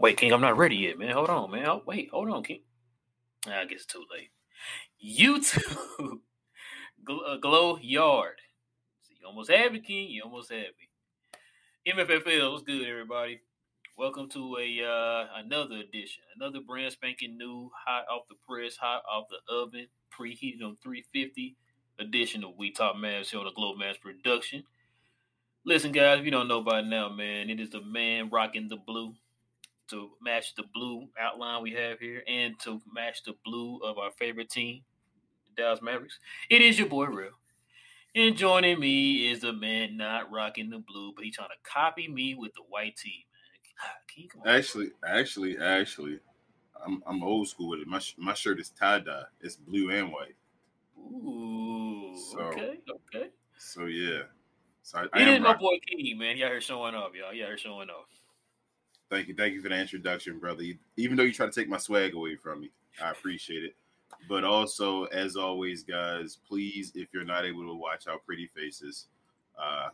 Wait, King, I'm not ready yet, man. Hold on, man. Oh, wait, hold on, King. I guess it's too late. YouTube uh, Glow Yard. See, you almost have it, King. You almost have it. MFFL, what's good, everybody? Welcome to a uh, another edition, another brand spanking new, hot off the press, hot off the oven, preheated on 350 edition of We Talk Mavs here on the Glow Mavs production. Listen, guys, if you don't know by now, man, it is the man rocking the blue to match the blue outline we have here and to match the blue of our favorite team, the Dallas Mavericks. It is your boy Real. And joining me is a man not rocking the blue, but he's trying to copy me with the white tee, man. Actually, actually, actually, I'm I'm old school with it. My my shirt is tie dye. It's blue and white. Ooh. So, okay. Okay. So yeah. So I, I it is my boy King, man. He out here showing off, y'all. He out here showing off. Thank you, thank you for the introduction, brother. Even though you try to take my swag away from me, I appreciate it. But also, as always, guys, please, if you're not able to watch our pretty faces, uh,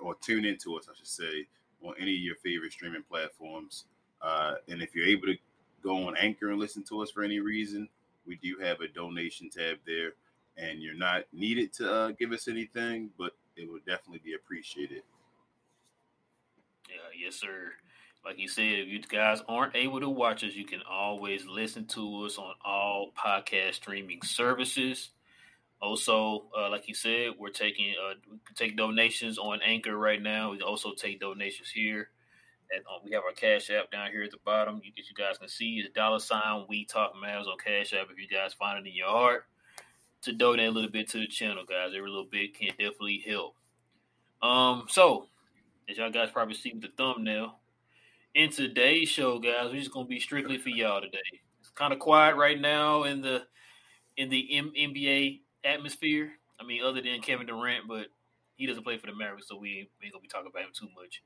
or tune into us, I should say, on any of your favorite streaming platforms. Uh, and if you're able to go on Anchor and listen to us for any reason, we do have a donation tab there, and you're not needed to uh, give us anything, but it would definitely be appreciated. Yeah, yes, sir. Like you said, if you guys aren't able to watch us, you can always listen to us on all podcast streaming services. Also, uh, like you said, we're taking uh, we take donations on Anchor right now. We also take donations here. And uh, we have our Cash App down here at the bottom. You, you guys can see is dollar sign We Talk Mavs on Cash App. If you guys find it in your heart to donate a little bit to the channel, guys, every little bit can definitely help. Um, so as y'all guys probably see with the thumbnail, in today's show, guys, we're just gonna be strictly for y'all today. It's kind of quiet right now in the in the M- NBA atmosphere. I mean, other than Kevin Durant, but he doesn't play for the Mavericks, so we ain't gonna be talking about him too much.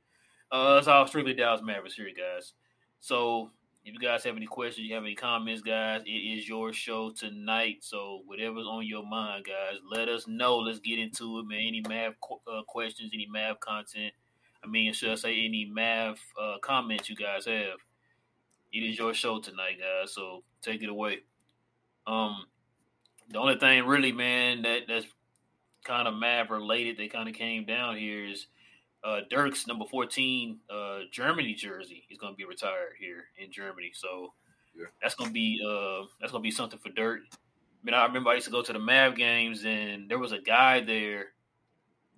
Uh, it's all strictly Dallas Mavericks here, guys. So if you guys have any questions, you have any comments, guys, it is your show tonight. So whatever's on your mind, guys, let us know. Let's get into it, man. Any Mav uh, questions, any Mav content, I mean, should I say any Mav uh, comments you guys have? It is your show tonight, guys. So take it away. Um, the only thing really, man, that that's kind of Mav related that kind of came down here is uh, Dirk's number fourteen uh, Germany jersey is going to be retired here in Germany. So yeah. that's going to be uh, that's going to be something for Dirk. I mean, I remember I used to go to the Mav games, and there was a guy there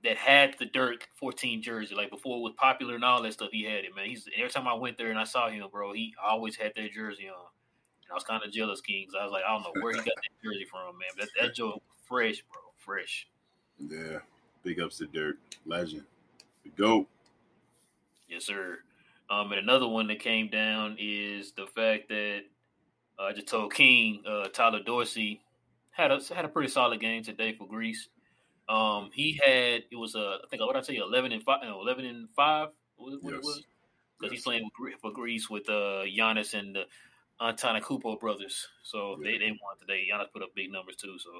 that had the Dirk 14 jersey. Like before it was popular and all that stuff, he had it, man. He's every time I went there and I saw him, bro, he always had that jersey on. And I was kind of jealous, King, because I was like, I don't know where he got that jersey from, man. That that joke fresh, bro, fresh. Yeah, big ups to Dirk, legend, the goat. Yes, sir. Um, and another one that came down is the fact that uh, I just told King uh, Tyler Dorsey had a had a pretty solid game today for Greece. Um, he had it was a I think what did I tell you eleven and five, no, eleven and five. What, what yes. it was because yes. he's playing for Greece with uh Giannis and the Antetokounmpo brothers. So yeah. they they won today. Giannis put up big numbers too. So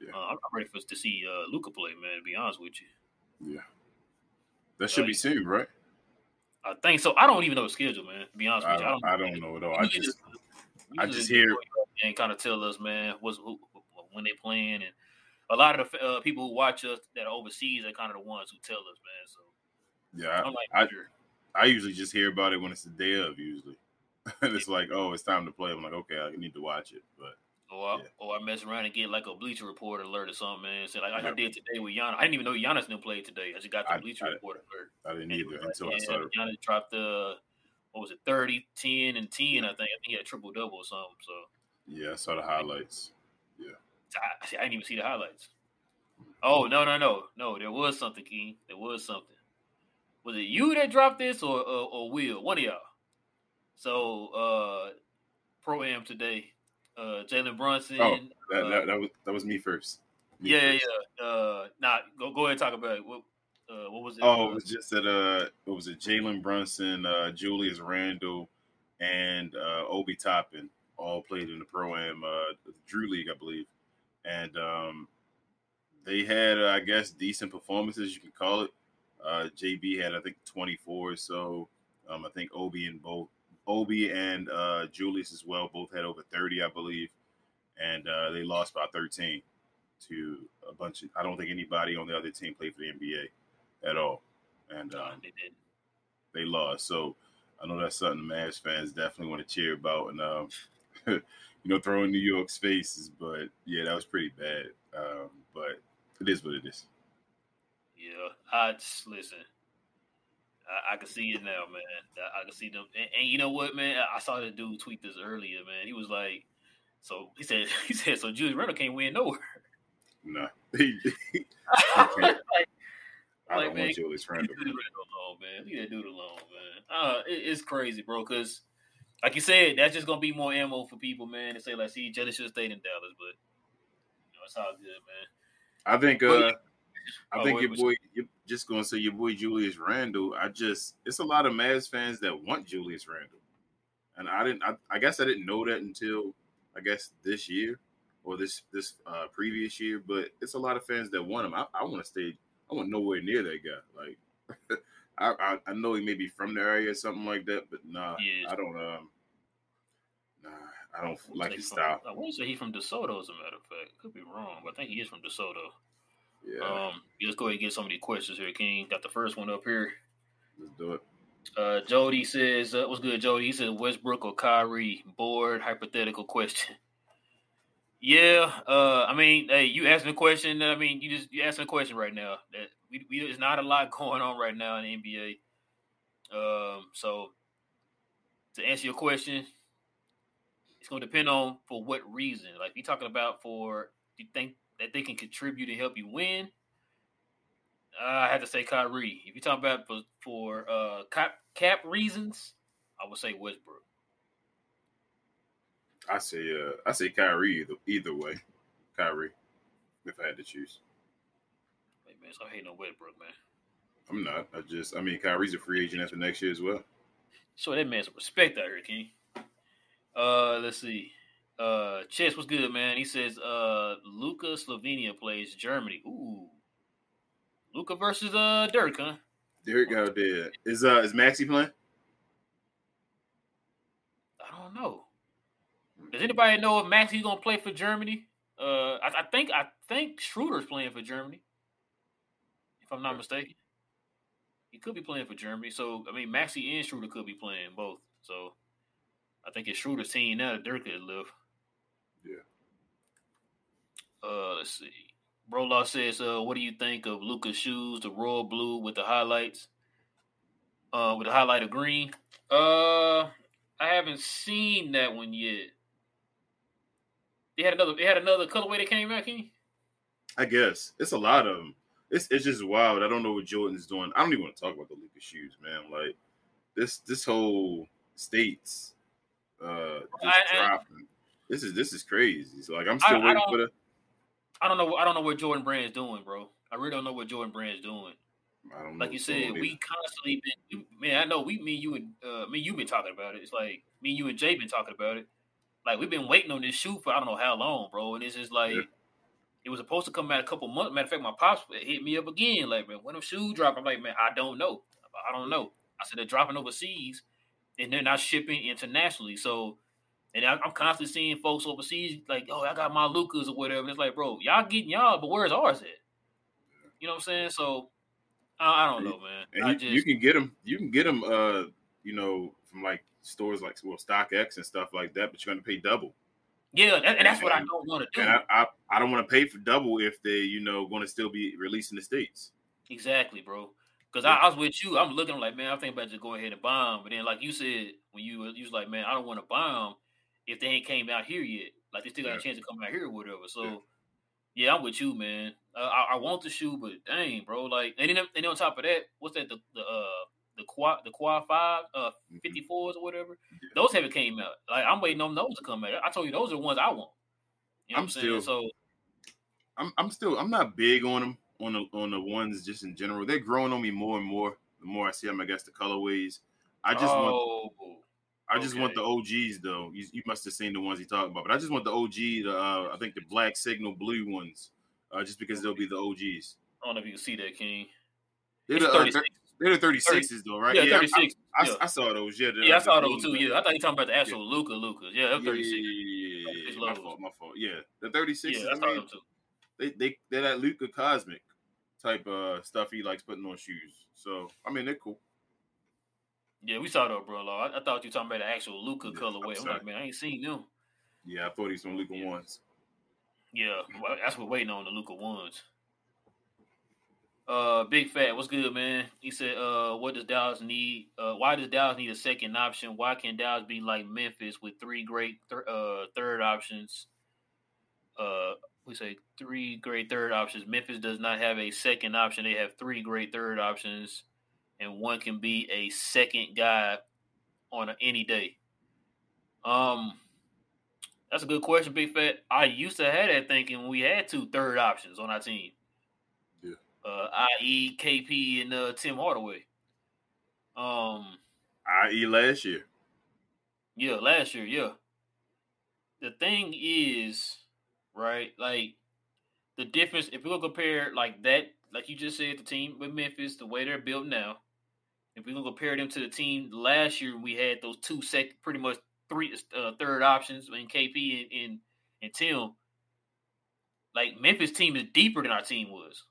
yeah. uh, I'm ready for us to see uh, Luka play, man. To be honest with you. Yeah, that should be soon, right? I think so. I don't even know the schedule, man. To be honest I with you, I don't, I don't know at all. I just, I just hear and kind of tell us, man, what's who, when they playing and a lot of the uh, people who watch us that are overseas are kind of the ones who tell us, man. So yeah, I'm like, I, sure. I usually just hear about it when it's the day of. Usually, and it's like, oh, it's time to play. I'm like, okay, I need to watch it, but. Or I, yeah. or I mess around and get like a Bleacher Report alert or something, man. So like I did today with Giannis. I didn't even know Giannis didn't play today. I just got the I, Bleacher I, Report alert. I didn't either until I saw it. Giannis dropped the what was it, 30, 10, and 10, yeah. I think. I think he had triple double or something. So Yeah, I saw the highlights. Yeah. I, I didn't even see the highlights. Oh no no no no! There was something, King. There was something. Was it you that dropped this or or, or Will? One of y'all. So uh pro am today. Uh Jalen Brunson. Oh, that, uh, that, that, was that was me first. Me yeah, first. yeah. Uh nah, go go ahead and talk about it. What uh, what was it? Oh, it was just that uh what was it? Jalen Brunson, uh Julius Randle, and uh Obi Toppin all played in the pro am uh Drew League, I believe. And um they had, uh, I guess, decent performances. You can call it. Uh, JB had, I think, 24 or so. Um, I think Obi and both Obi and uh, Julius as well both had over 30, I believe, and uh, they lost by 13 to a bunch of. I don't think anybody on the other team played for the NBA at all, and um, they did. they lost. So I know that's something Mavs fans definitely want to cheer about, and um, you know, throwing New York's faces. But yeah, that was pretty bad. Um, but it is what it is. Yeah, I just listen. I, I can see it now, man. I, I can see them, and, and you know what, man? I saw the dude tweet this earlier, man. He was like, "So he said, he said, so Julius Randle can't win nowhere." Nah, like, I Like, don't man, want Julius Leave Randle. that dude alone, man. Leave that dude alone, man. Uh, it, it's crazy, bro. Because, like you said, that's just gonna be more ammo for people, man. To say like, see, Jelly should have stayed in Dallas, but you know, it's all good, man. I think. Uh. I Oh, think your boy. You're just gonna say your boy Julius Randle. I just. It's a lot of Mavs fans that want Julius Randle, and I didn't. I, I guess I didn't know that until I guess this year or this this uh, previous year. But it's a lot of fans that want him. I, I want to stay. I want nowhere near that guy. Like, I, I I know he may be from the area or something like that, but nah. I don't. Um, nah, I don't I like his from- style. I want to say he's from DeSoto, as a matter of fact. Could be wrong, but I think he is from DeSoto. Yeah, Um, let's go ahead and get some of these questions here, King. Got the first one up here. let's do it. Uh, Jody says, uh, "What's good, Jody?" He said, "Westbrook or Kyrie?" Board hypothetical question. Yeah, uh, I mean, hey, you asking a question. I mean, you just you asking a question right now. That we, we there's not a lot going on right now in the NBA. Um, so to answer your question, it's going to depend on for what reason. Like you talking about for do you think that they can contribute to help you win. I had to say Kyrie. If you're talking about for, for uh, cap, cap reasons, I would say Westbrook. I say uh I say Kyrie either either way. Kyrie, if I had to choose. Man, so I hate no Westbrook, man. I'm not. I just I mean Kyrie's a free agent after next year as well. So that man some respect out here, King. Uh, let's see. Uh, Chess, what's good, man? He says, uh, Luka Slovenia plays Germany. Ooh, Luka versus uh Dirk, huh? Derek out there. Is uh is Maxi playing? I don't know. Does anybody know if Maxi's gonna play for Germany? Uh, I, I think I think Schroeder's playing for Germany, if I'm not mistaken. He could be playing for Germany. So I mean, Maxi and Schroeder could be playing both. So I think it's Schroeder's team now that Dirk could live. Yeah. Uh, let's see. Brolaw says, uh, "What do you think of Luka's shoes, the royal blue with the highlights, uh, with the highlight of green?" Uh, I haven't seen that one yet. They had another. They had another colorway that came out. King. I guess it's a lot of them. It's it's just wild. I don't know what Jordan's doing. I don't even want to talk about the Lukas shoes, man. Like this this whole states uh just I- I- dropping. This is this is crazy. So like I'm still I waiting for the. I don't know. I don't know what Jordan Brand's doing, bro. I really don't know what Jordan Brand's doing. I don't know. Like you said, we either. constantly been. Man, I know we, me, you, and uh, me, you been talking about it. It's like me, and you, and Jay been talking about it. Like we've been waiting on this shoe for I don't know how long, bro. And it's just like Yeah. It was supposed to come out a couple months. Matter of fact, my pops hit me up again. Like, man, when them shoes drop, I'm like, man, I don't know. I don't know. I said they're dropping overseas, and they're not shipping internationally. So, and I, I'm constantly seeing folks overseas like, oh, I got my Lukas or whatever. And it's like, bro, y'all getting y'all, but where's ours at? You know what I'm saying? So, I, I don't know, man. You, just you can get them. You can get them. Uh, you know, from like stores like well StockX and stuff like that. But you're gonna pay double. Yeah, and, and that's what I don't want to do. And I, I, I don't want to pay for double if they, you know, going to still be released in the states. Exactly, bro. Because I, I was with you. I'm looking I'm like, man, I think about just going ahead and bomb. But then, like you said, when you you was like, man, I don't want to bomb if they ain't came out here yet. Like they still got Yeah. a chance to come out here or whatever. So, Yeah. yeah, I'm with you, man. Uh, I, I want the shoe, but dang, bro, like, and then and then on top of that, what's that? The the uh the quad the quad five uh Mhm. 54s or whatever. Yeah. Those haven't came out. Like I'm waiting on those to come out. I told you those are the ones I want. You know I'm what I'm saying? still- So I'm, I'm still, I'm not big on them on the on the ones just in general. They're growing on me more and more. The more I see them, I guess the colorways. I just want, oh, I just want the OGs though. You, you must have seen the ones he talking about, but I just want the OG. The uh, I think the black signal blue ones, uh, just because they'll be the OGs. I don't know if you can see that, King. They're It's the, uh, 36. They're the 36s though, right? Yeah, 36. I, I, yeah. I, saw those. Yeah, yeah, I saw those too. Yeah, I thought you talking about the actual Luka Lukas. Yeah, them Yeah, 36. yeah, yeah, yeah, yeah, yeah. My fault. My fault. Yeah, the 36s. Yeah, I I saw mean, them too. they they they're that Luka Cosmic type uh stuff he likes putting on shoes. So I mean, they're cool. Yeah, we saw those, bro. Law. I, I thought you were talking about the actual Luka Yeah, colorway. I'm I'm like, man, I ain't seen them. Yeah, I thought he's on Luka Yeah. ones. Yeah, well, that's what we're waiting on the Luka ones. Uh, Big Fat, what's good, man? He said, uh, what does Dallas need? Uh, why does Dallas need a second option? Why can't Dallas be like Memphis with three great thir- uh third options? Uh, we say three great third options. Memphis does not have a second option. They have three great third options, and one can be a second guy on a, any day. Um, that's a good question, Big Fat. I used to have that thinking we had two third options on our team. Uh, i.e. KP and uh, Tim Hardaway. Um, I.e. last year. yeah, last year, yeah. The thing is, right, like the difference if we gonna compare like that, like you just said, the team with Memphis, the way they're built now, if we gonna compare them to the team last year, we had those two sec pretty much three uh, third options in KP and, and and Tim. Like Memphis team is deeper than our team was.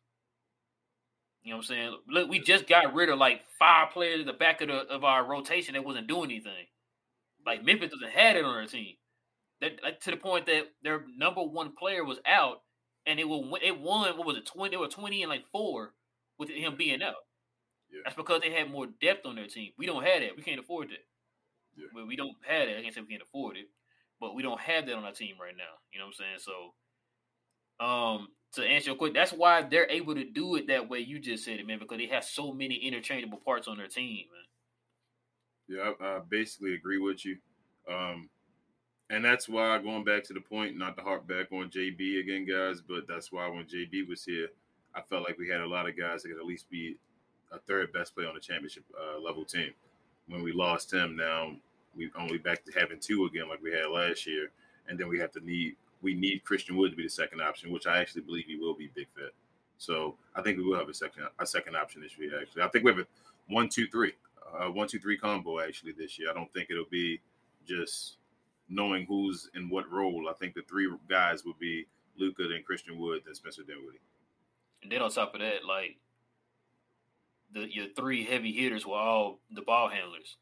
You know what I'm saying? Look, we just got rid of like five players at the back of the of our rotation that wasn't doing anything. Like Memphis doesn't have it on their team. That like to the point that their number one player was out, and it will it won. What was it? Twenty? They were twenty and like four with him being out. Yeah. That's because they had more depth on their team. We don't have that. We can't afford that. Yeah. Well, we don't have that. I can't say we can't afford it, but we don't have that on our team right now. You know what I'm saying? So, um, to answer your question, that's why they're able to do it that way. You just said it, man, because they have so many interchangeable parts on their team, man. Yeah, I, I basically agree with you. Um, and that's why going back to the point, not to harp back on JB again, guys, but that's why when JB was here, I felt like we had a lot of guys that could at least be a third best player on the championship uh, level team. When we lost him, now we only back to having two again, like we had last year, and then we have to need we need Christian Wood to be the second option, which I actually believe he will be big fit. So I think we will have a second a second option this year. Actually, I think we have a one two three, uh, one two three combo actually this year. I don't think it'll be just knowing who's in what role. I think the three guys would be Luka, then Christian Wood, then Spencer Dinwiddie. And then on top of that, like the your three heavy hitters were all the ball handlers.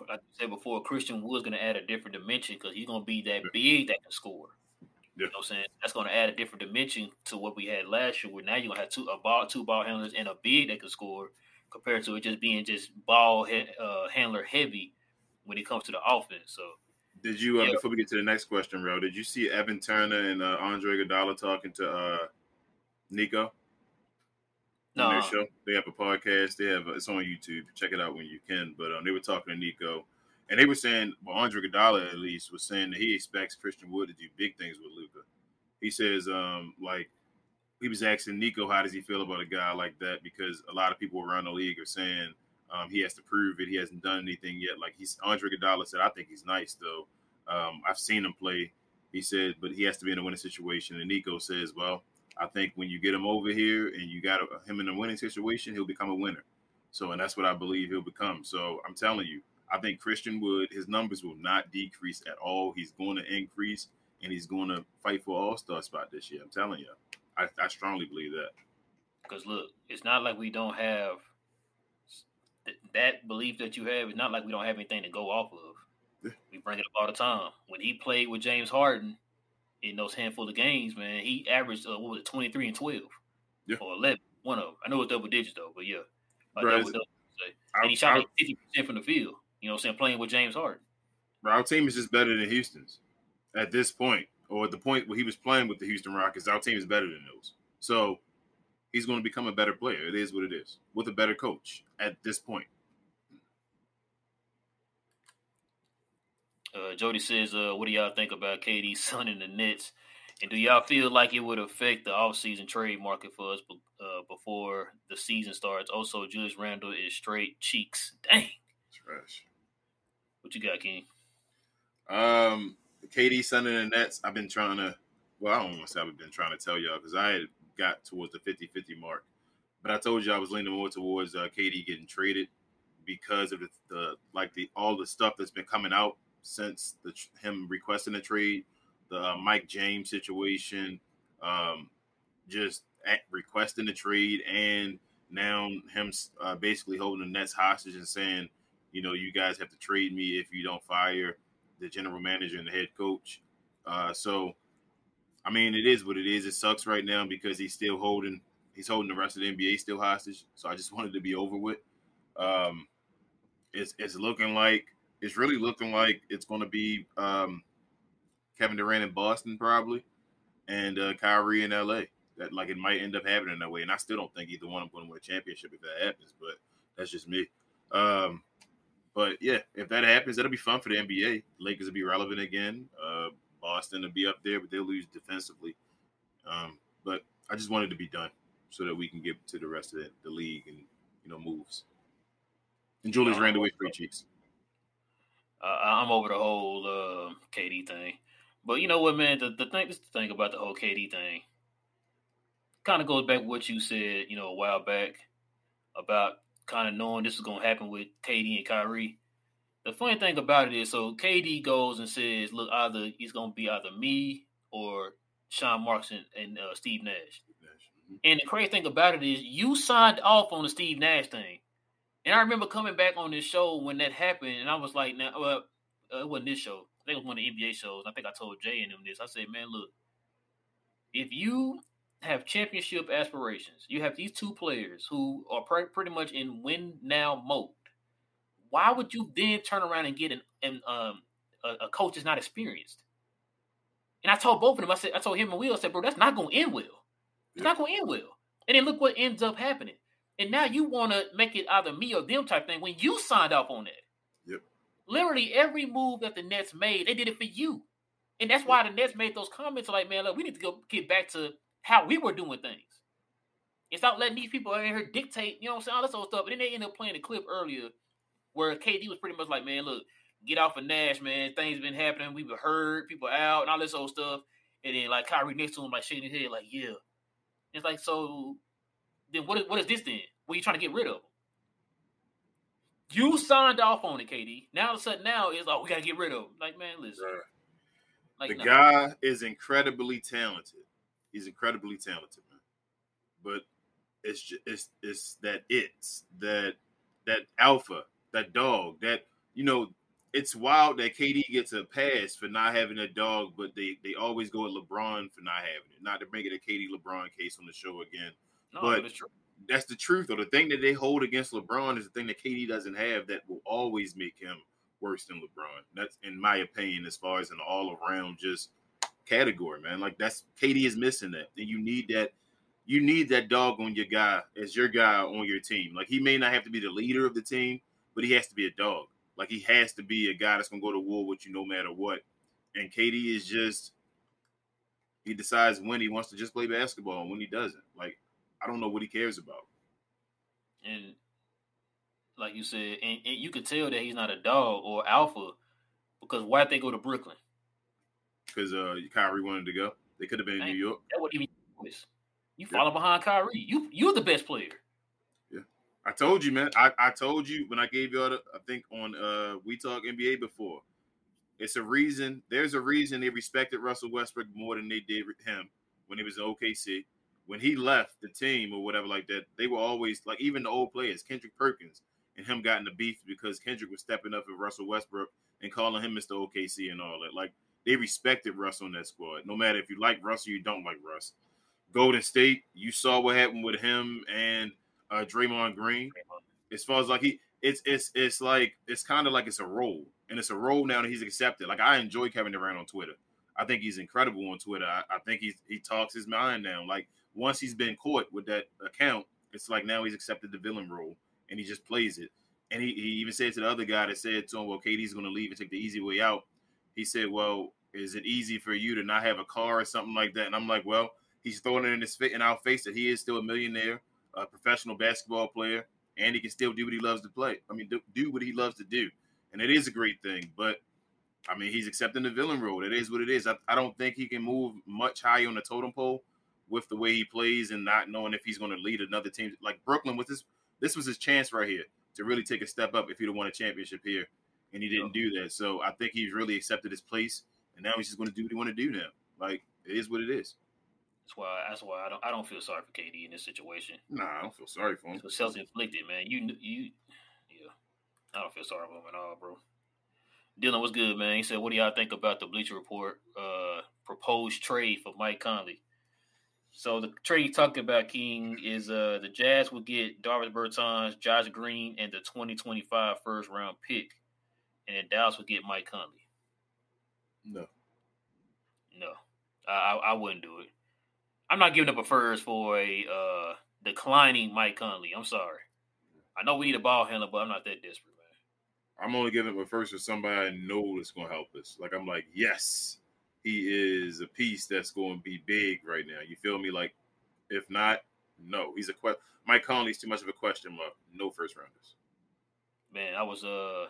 Like I said before, Christian Wood's going to add a different dimension because he's going to be that big that can score. Yeah. You know what I'm saying? That's going to add a different dimension to what we had last year. Where now you're going to have two a ball, two ball handlers and a big that can score, compared to it just being just ball he, uh, handler heavy when it comes to the offense. So Did you uh, Yeah. before we get to the next question, Ro? Did you see Evan Turner and uh, Andre Iguodala talking to uh, Nico? On no, their show. They have a podcast. They have it's on YouTube. Check it out when you can. But um, they were talking to Nico, and they were saying, well, Andre Iguodala at least was saying that he expects Christian Wood to do big things with Luka. He says, um, like he was asking Nico, how does he feel about a guy like that? Because a lot of people around the league are saying um, he has to prove it. He hasn't done anything yet. Like he's Andre Iguodala said, I think he's nice though. Um, I've seen him play. He said, but he has to be in a winning situation. And Nico says, well, I think when you get him over here and you got him in a winning situation, he'll become a winner. So, and that's what I believe he'll become. So, I'm telling you, I think Christian Wood, his numbers will not decrease at all. He's going to increase, and he's going to fight for All Star spot this year. I'm telling you, I, I strongly believe that. Because look, it's not like we don't have th- that belief that you have. It's not like we don't have anything to go off of. Yeah. We bring it up all the time. When he played with James Harden in those handful of games, man, he averaged uh, what was it, twenty three and twelve, Yeah. or eleven. One of them. I know it's double digits though, but yeah, Bro, double double. And he shot fifty percent from the field. You know what I'm saying? Playing with James Harden. bro, our team is just better than Houston's at this point, or at the point where he was playing with the Houston Rockets. Our team is better than those. So, he's going to become a better player. It is what it is with a better coach at this point. Uh, Jody says, uh, "What do y'all think about KD's son in the Nets? And do y'all feel like it would affect the offseason trade market for us uh, before the season starts? Also, Julius Randle is straight cheeks. Dang, Trash. what you got, King? Um, KD Sun and the Nets. I've been trying to. Well, I don't want to say I've been trying to tell y'all because I had got towards the 50-50 mark, but I told you I was leaning more towards uh, KD getting traded because of the, the like the all the stuff that's been coming out since the him requesting a trade, the uh, Mike James situation, um, just requesting the trade, and now him uh, basically holding the Nets hostage and saying, you know, you guys have to trade me if you don't fire the general manager and the head coach. Uh, so, I mean, it is what it is. It sucks right now because he's still holding he's holding the rest of the NBA still hostage. So I just wanted to be over with. Um, it's it's looking like it's really looking like it's going to be um, Kevin Durant in Boston probably, and uh, Kyrie in LA. That like it might end up happening that way, and I still don't think either one of them going to win a championship if that happens. But that's just me. Um, but yeah, if that happens, that'll be fun for the NBA. Lakers will be relevant again. Uh, Boston will be up there, but they'll lose defensively. Um, but I just wanted to be done so that we can get to the rest of the, the league and you know moves. And Julius ran away free cheeks. Uh, I'm over the whole uh, KD thing, but you know what, man? The, the thing, the thing about the whole KD thing, kind of goes back to what you said, you know, a while back about kind of knowing this is going to happen with KD and Kyrie. The funny thing about it is, so KD goes and says, "Look, either he's going to be either me or Sean Marks and, and uh, Steve Nash." Mm-hmm. And the crazy thing about it is, you signed off on the Steve Nash thing. And I remember coming back on this show when that happened, and I was like, "Now, well, uh, it wasn't this show. I think it was one of the NBA shows. I think I told Jay and them this. I said, man, look, if you have championship aspirations. You have these two players who are pr- pretty much in win now mode. Why would you then turn around and get an, an um, a, a, coach that's not experienced? And I told both of them. I said, I told him and Will. I said, bro, that's not going to end well. It's not going to end well. And then look what ends up happening. And now you want to make it either me or them type thing when you signed off on that. Yep. Literally every move that the Nets made, they did it for you. And that's why the Nets made those comments like, man, look, we need to go get back to how we were doing things. And stop letting these people in here dictate, you know what I'm saying, all this old stuff. And then they ended up playing a clip earlier where KD was pretty much like, man, look, get off of Nash, man. Things been happening. We've heard people out and all this old stuff. And then like Kyrie next to him, like shaking his head, like, yeah. It's like, so then what is what is this then? What are you trying to get rid of? You signed off on it, KD. Now all of a sudden now it's like we gotta get rid of him. Like, man, listen. Right. Like, the guy is incredibly talented. He's incredibly talented, man. But it's just, it's it's that it's that that alpha, that dog, that you know, it's wild that KD gets a pass for not having a dog, but they they always go at LeBron for not having it. Not to bring it a KD LeBron case on the show again, no, but that's the truth. Or the thing that they hold against LeBron is the thing that KD doesn't have that will always make him worse than LeBron. That's in my opinion, as far as an all around just category, man. Like that's KD is missing that, and you need that. You need that dog on your guy as your guy on your team. Like he may not have to be the leader of the team, but he has to be a dog. Like he has to be a guy that's gonna go to war with you no matter what. And KD is just he decides when he wants to just play basketball and when he doesn't. Like I don't know what he cares about. And like you said, and, and you could tell that he's not a dog or alpha because why'd they go to Brooklyn? because uh, Kyrie wanted to go. They could have been in New York. That would even choice. You follow yeah. behind Kyrie. You you're the best player. Yeah, I told you, man. I, I told you when I gave y'all the, I think on uh we talk NBA before. It's a reason. There's a reason they respected Russell Westbrook more than they did him when he was in OKC. When he left the team or whatever like that, they were always like even the old players, Kendrick Perkins and him got in the beef because Kendrick was stepping up for Russell Westbrook and calling him Mr. OKC and all that. Like they respected Russ on that squad. No matter if you like Russ or you don't like Russ. Golden State, you saw what happened with him and uh, Draymond Green. As far as like he, it's it's it's like it's kind of like it's a role, and it's a role now that he's accepted. Like I enjoy Kevin Durant on Twitter. I think he's incredible on Twitter. I, I think he's he talks his mind now. Like once he's been caught with that account, it's like now he's accepted the villain role and he just plays it. And he, he even said to the other guy that said to him, "Well, KD's going to leave and take the easy way out." he said, "Well, is it easy for you to not have a car or something like that?" And I'm like, "Well, he's throwing it in his fit in our face that he is still a millionaire, a professional basketball player, and he can still do what he loves to play. I mean, do, do what he loves to do, and it is a great thing. But I mean, he's accepting the villain role. It is what it is. I, I don't think he can move much higher on the totem pole, with the way he plays and not knowing if he's going to lead another team. Like Brooklyn with this this was his chance right here to really take a step up if he'd have won a championship here, and he didn't do that. So I think he's really accepted his place, and now he's just going to do what he want to do now. Like it is what it is. That's why. That's why I don't. I don't feel sorry for KD in this situation. Nah, I don't feel sorry for him. It's self inflicted, man. You you yeah. I don't feel sorry for him at all, bro. Dylan, what's good, man? He said, "What do y'all think about the Bleacher Report uh, proposed trade for Mike Conley?" So the trade you talking about, King, is uh, the Jazz will get Davis Bertans, Josh Green, and the 2025 first round pick, and then Dallas will get Mike Conley. No, no, I, I wouldn't do it. I'm not giving up a first for a uh, declining Mike Conley. I'm sorry. I know we need a ball handler, but I'm not that desperate, man. I'm only giving up a first for somebody I know that's going to help us. Like I'm like, yes, he is a piece that's going to be big right now. You feel me? Like, if not, no, he's a question. Mike Conley's too much of a question mark. No first rounders. Man, I was uh,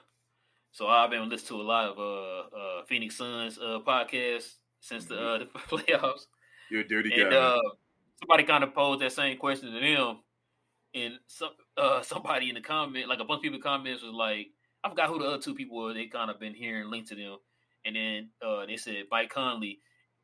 so I've been listening to a lot of uh, uh Phoenix Suns uh podcasts since the uh the playoffs. You're a dirty and, guy. Uh, somebody kind of posed that same question to them, and some uh somebody in the comment, like a bunch of people comments was like, I forgot who the other two people were. They kind of been hearing linked to them and then uh, they said Mike Conley,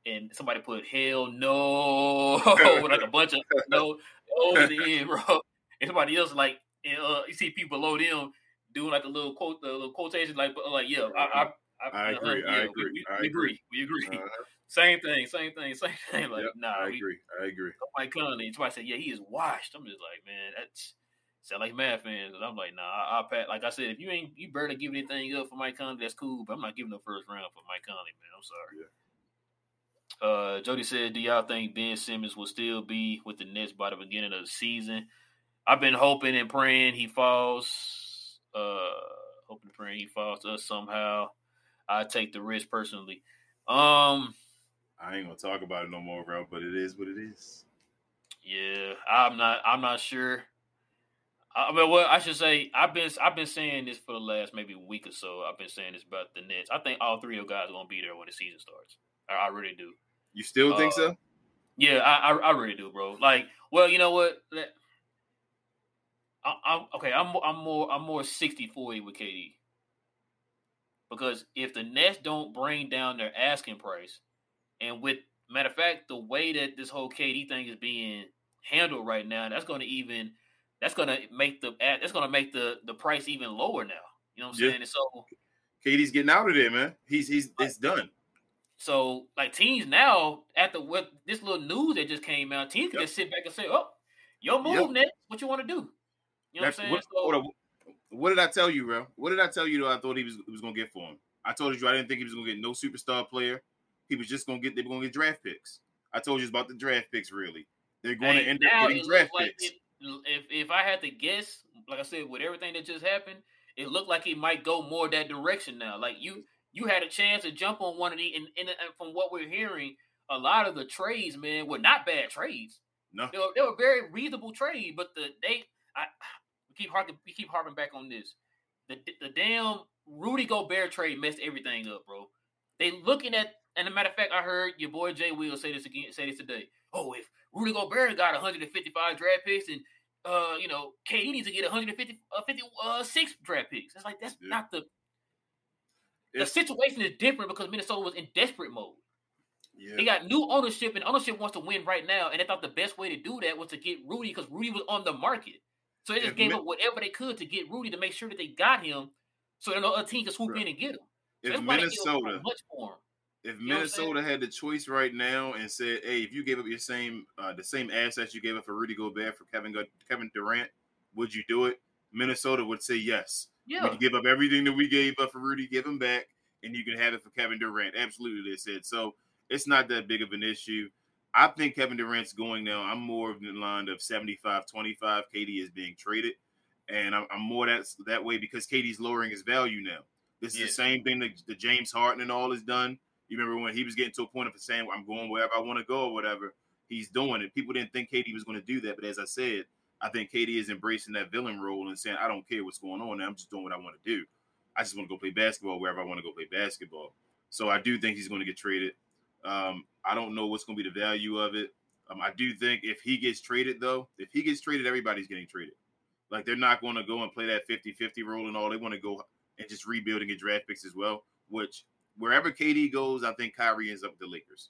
and somebody put hell no, like a bunch of no over the end, bro. And somebody else like, and, uh, you see people below them doing like a little quote, the little quotation, like, like yeah, I, I, I, I agree, yeah, I agree, we, we, I we agree, we agree. Uh-huh. Same thing, same thing, same thing. Like, yep, nah, I we, agree, I agree. Mike Conley, somebody said, yeah, he is washed. I'm just like, man, that's sound like mad fans. And I'm like, nah, I, will pat. Like I said, if you ain't you better give anything up for Mike Conley, that's cool. But I'm not giving the first round for Mike Conley, man. I'm sorry. Yeah. Uh, Jody said, "Do y'all think Ben Simmons will still be with the Nets by the beginning of the season?" I've been hoping and praying he falls. Uh, hoping and praying he falls to us somehow. I take the risk personally. Um, I ain't gonna talk about it no more, bro. But it is what it is. Yeah, I'm not. I'm not sure. I mean, well, I should say I've been I've been saying this for the last maybe week or so. I've been saying this about the Nets. I think all three of guys are gonna be there when the season starts. I, I really do. You still think Uh, so? Yeah, I, I I really do, bro. Like, well, you know what? I, I'm okay. I'm more- I'm more I'm more 60-40 with KD because if the Nets don't bring down their asking price, and with matter of fact, the way that this whole KD thing is being handled right now, that's going to even that's going to make the ad that's going to make the the price even lower now. You know what I'm Yeah. saying? And so KD's getting out of there, man. He's he's it's done. So like teams now after what this little news that just came out, teams can Yep. just sit back and say, "Oh, your move, Yep. Nets. What you want to do?" You know That's- what I'm saying? what, So- on. What did I tell you, bro? What did I tell you that I thought he was he was gonna get for him? I told you I didn't think he was gonna get no superstar player. He was just gonna get they were gonna get draft picks. I told you about the draft picks. Really, they're going to end up getting draft like picks. it- if if I had to guess, like I said, with everything that just happened, it looked like it might go more that direction now. Like you you had a chance to jump on one of the and, and, and from what we're hearing, a lot of the trades, man, were not bad trades. no, They were, they were very reasonable trade, but the they I we keep harking we keep harping back on this. The the damn Rudy Gobert trade messed everything up, bro. They looking at and a matter of fact, I heard your boy Jay Will say this again say this today. Oh, if Rudy Gobert got 155 draft picks and uh, you know, KD needs to get 150 uh, 56 draft picks. It's like that's Yeah. not the the It's- situation is different because Minnesota was in desperate mode. yeah, They got new ownership, and ownership wants to win right now. And they thought the best way to do that was to get Rudy because Rudy was on the market. So they just gave Min- up whatever they could to get Rudy to make sure that they got him, so that no other team could swoop Right. in and get him. So if that's why they gave up Minnesota much for him. If know what I'm saying? Minnesota had the choice right now and said, "Hey, if you gave up your same uh, the same assets you gave up for Rudy Gobert for Kevin Kevin Durant, would you do it?" Minnesota would say yes. We Yeah, can give up everything that we gave up for Rudy, give him back, and you can have it for Kevin Durant. Absolutely, they said. So it's not that big of an issue. I think Kevin Durant's going now. I'm more of the line of 75 25. KD is being traded. And I'm, I'm more that that way because KD's lowering his value now. This is Yeah. the same thing that the James Harden and all has done. You remember when he was getting to a point of saying, I'm going wherever I want to go or whatever. He's doing it. People didn't think KD was going to do that. But as I said, I think KD is embracing that villain role and saying, I don't care what's going on. I'm just doing what I want to do. I just want to go play basketball wherever I want to go play basketball. So I do think he's going to get traded. Um, I don't know what's going to be the value of it. Um, I do think if he gets traded, though, if he gets traded, everybody's getting traded. Like they're not going to go and play that 50-50 role and all. They want to go and just rebuild and get draft picks as well. Which wherever KD goes, I think Kyrie ends up with the Lakers.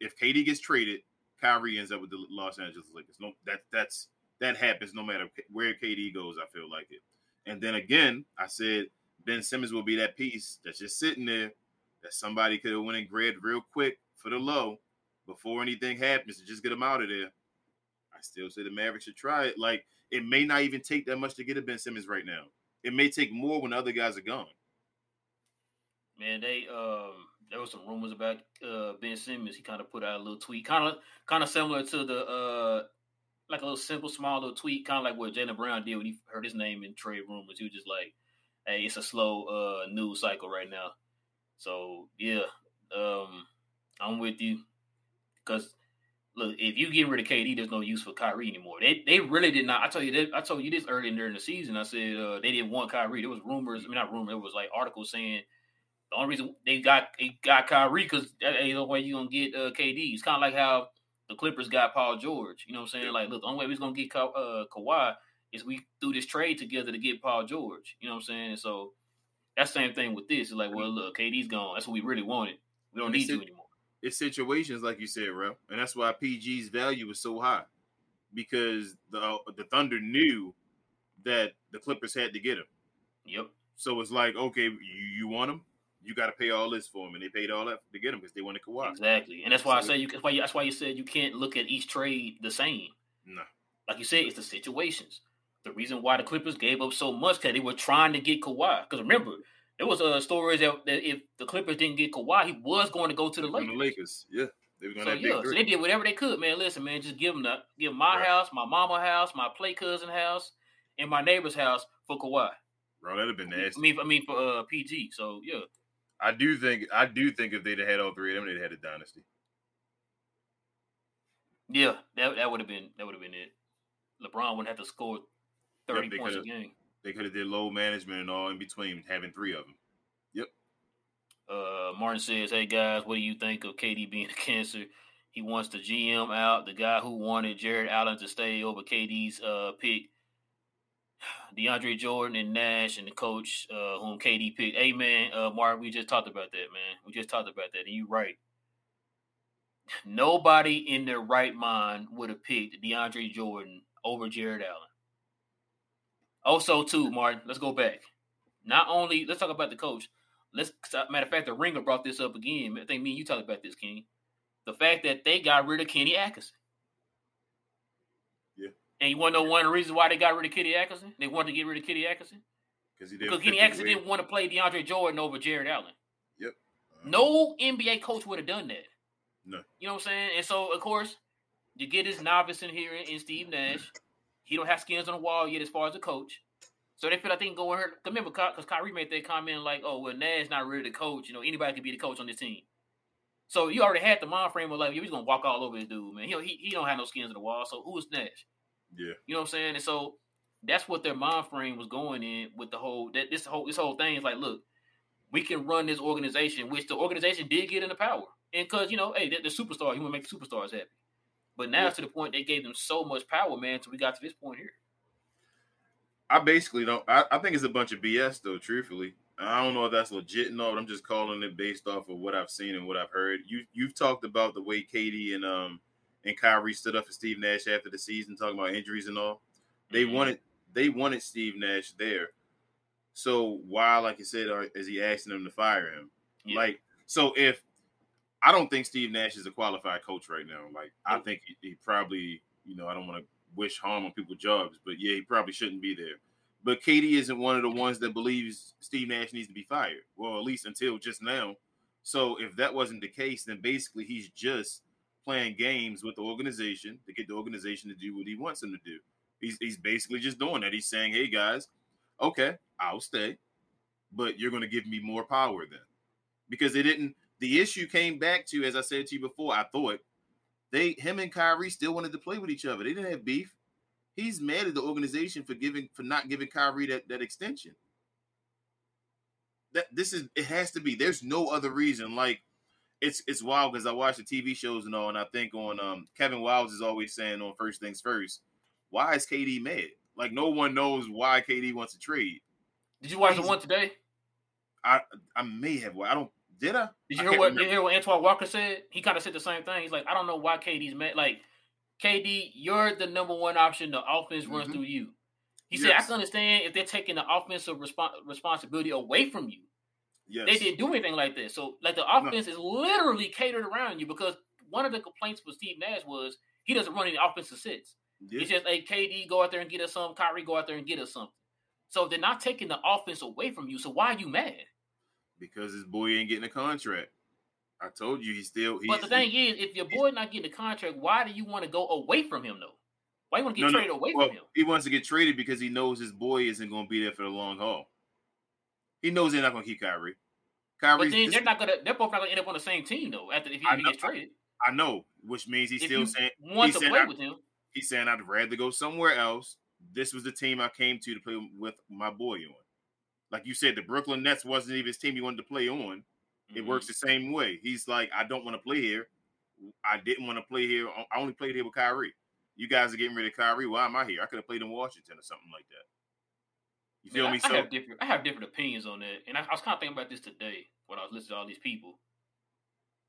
If KD gets traded, Kyrie ends up with the Los Angeles Lakers. No, that that's that happens no matter where KD goes. I feel like it. And then again, I said Ben Simmons will be that piece that's just sitting there that somebody could have went and grabbed real quick for the low before anything happens to just get him out of there. I still say the Mavericks should try it. Like it may not even take that much to get a Ben Simmons right now. It may take more when other guys are gone. Man, they um there was some rumors about uh Ben Simmons. He kind of put out a little tweet, kind of kind of similar to the uh like a little simple, small little tweet, kind of like what Jaylen Brown did when he heard his name in trade rumors. He was just like, "Hey, it's a slow uh news cycle right now." So yeah, um, I'm with you because look, if you get rid of KD, there's no use for Kyrie anymore. They they really did not. I told you that I told you this early during the season. I said uh, they didn't want Kyrie. There was rumors. I mean, not rumors. It was like articles saying the only reason they got they got Kyrie because that ain't the way you gonna get uh, KD. It's kind of like how the Clippers got Paul George. You know what I'm saying? Like, look, the only way we're gonna get Ka- uh, Kawhi is we do this trade together to get Paul George. You know what I'm saying? And so that same thing with this. It's like, well, look, KD's gone. That's what we really wanted. We don't need you anymore. It's situations like you said, bro, and that's why PG's value is so high because the the Thunder knew that the Clippers had to get him. Yep. So it's like, okay, you, you want him, you got to pay all this for him, and they paid all that to get him because they wanted Kawhi. Exactly, and that's why so I say you. That's why, you, that's why you said you can't look at each trade the same. No, like you said, it's the situations. The reason why the Clippers gave up so much because they were trying to get Kawhi. Because remember, there was a story that, that, if the Clippers didn't get Kawhi, he was going to go to the Lakers. The Lakers, yeah. They were going so, yeah, so they did whatever they could, man. Listen, man, just give them the give my right. house, my mama house, my play cousin house, and my neighbor's house for Kawhi. Bro, that'd have been nasty. I mean, I mean for uh, PG. So yeah. I do think I do think if they'd have had all three of them, they'd have had a dynasty. Yeah, that that would have been that would have been it. LeBron wouldn't have to score thirty yep, points a game. They could have did load management and all in between, having three of them. Yep. Uh, Martin says, "Hey guys, what do you think of KD being a cancer? He wants the GM out. The guy who wanted Jarrett Allen to stay over KD's uh, pick DeAndre Jordan and Nash and the coach uh, whom KD picked. Hey man, uh, Mark, we just talked about that, man. We just talked about that, and you're right. Nobody in their right mind would have picked DeAndre Jordan over Jarrett Allen. Also, too, Martin, let's go back. Not only let's talk about the coach. Let's matter of fact, the ringer brought this up again. I think me and you talked about this, King. The fact that they got rid of Kenny Atkinson. And you want to know one of the reasons why they got rid of Kenny Atkinson? They wanted to get rid of Kenny Atkinson because he because Kenny Atkinson didn't want to play DeAndre Jordan over Jarrett Allen. Yep. Uh-huh. No NBA coach would have done that. No. You know what I'm saying? And so, of course, you get this novice in here in Steve Nash. He don't have skins on the wall yet as far as a coach. So they feel like they can go in here. Remember, because Kyrie made that comment like, "Oh, well, Nash not really the coach. You know, anybody could be the coach on this team." So you already had the mind frame of like, yeah, just gonna walk all over this dude, man. He he, he don't have no skins on the wall. So who is Nash? Yeah. You know what I'm saying? And so that's what their mind frame was going in with the whole that this whole this whole thing is like, look, we can run this organization, which the organization did get into power. And cause you know, hey, the, the superstar, you want to make the superstars happy. But now yeah. to the point they gave them so much power, man, so we got to this point here. I basically don't. I, I, think it's a bunch of BS, though. Truthfully, I don't know if that's legit or not. I'm just calling it based off of what I've seen and what I've heard. You you've talked about the way KD and um and Kyrie stood up for Steve Nash after the season, talking about injuries and all. They mm-hmm. wanted they wanted Steve Nash there. So why, like you said, is he asking them to fire him? Yeah. Like, so if I don't think Steve Nash is a qualified coach right now. Like, I think he, he probably, you know, I don't want to wish harm on people's jobs, but yeah, he probably shouldn't be there. But KD isn't one of the ones that believes Steve Nash needs to be fired. Well, at least until just now. So if that wasn't the case, then basically he's just playing games with the organization to get the organization to do what he wants them to do. He's he's basically just doing that. He's saying, "Hey guys, okay, I'll stay, but you're going to give me more power then." Because they didn't the issue came back to as I said to you before, I thought they him and Kyrie still wanted to play with each other. They didn't have beef. He's mad at the organization for giving for not giving Kyrie that, that extension. That this is it has to be. There's no other reason. Like it's it's wild because I watch the TV shows and all, and I think on um Kevin Wildes is always saying on First Things First, why is KD mad? Like no one knows why KD wants to trade. Did you watch the one today? I I may have. I don't. Did I? Did you I hear what? remember. Did you hear what Antoine Walker said? He kind of said the same thing. He's like, I don't know why KD's mad. Like, KD, you're the number one option. The offense runs Mhm. through you. He said, I can understand if they're taking the offensive respon responsibility away from you. Yes. They didn't do anything like that. So, like, the offense is literally catered around you because one of the complaints with Steve Nash was he doesn't run any offensive sets. Yeah. It's just, hey, KD, go out there and get us some. Kyrie, go out there and get us something. So they're not taking the offense away from you. So why are you mad? because his boy ain't getting a contract. I told you he's still. He's, But the thing is, if your boy not getting a contract, why do you want to go away from him though? Why you want to get No, no, traded away well, from him? he wants to get traded because he knows his boy isn't going to be there for the long haul. He knows they're not going to keep Kyrie. But then they're not gonna. They're both not gonna end up on the same team though. After if he, if he gets traded, I know, which means he's if still saying want to said play I- with him, he's saying I'd rather go somewhere else. This was the team I came to to play with my boy on. Like you said, the Brooklyn Nets wasn't even his team he wanted to play on. It Mhm. works the same way. He's like, I don't want to play here. I didn't want to play here. I only played here with Kyrie. You guys are getting rid of Kyrie. Why am I here? I could have played in Washington or something like that. You feel me? I, So I have different. I have different opinions on that, and I, I was kind of thinking about this today when I was listening to all these people.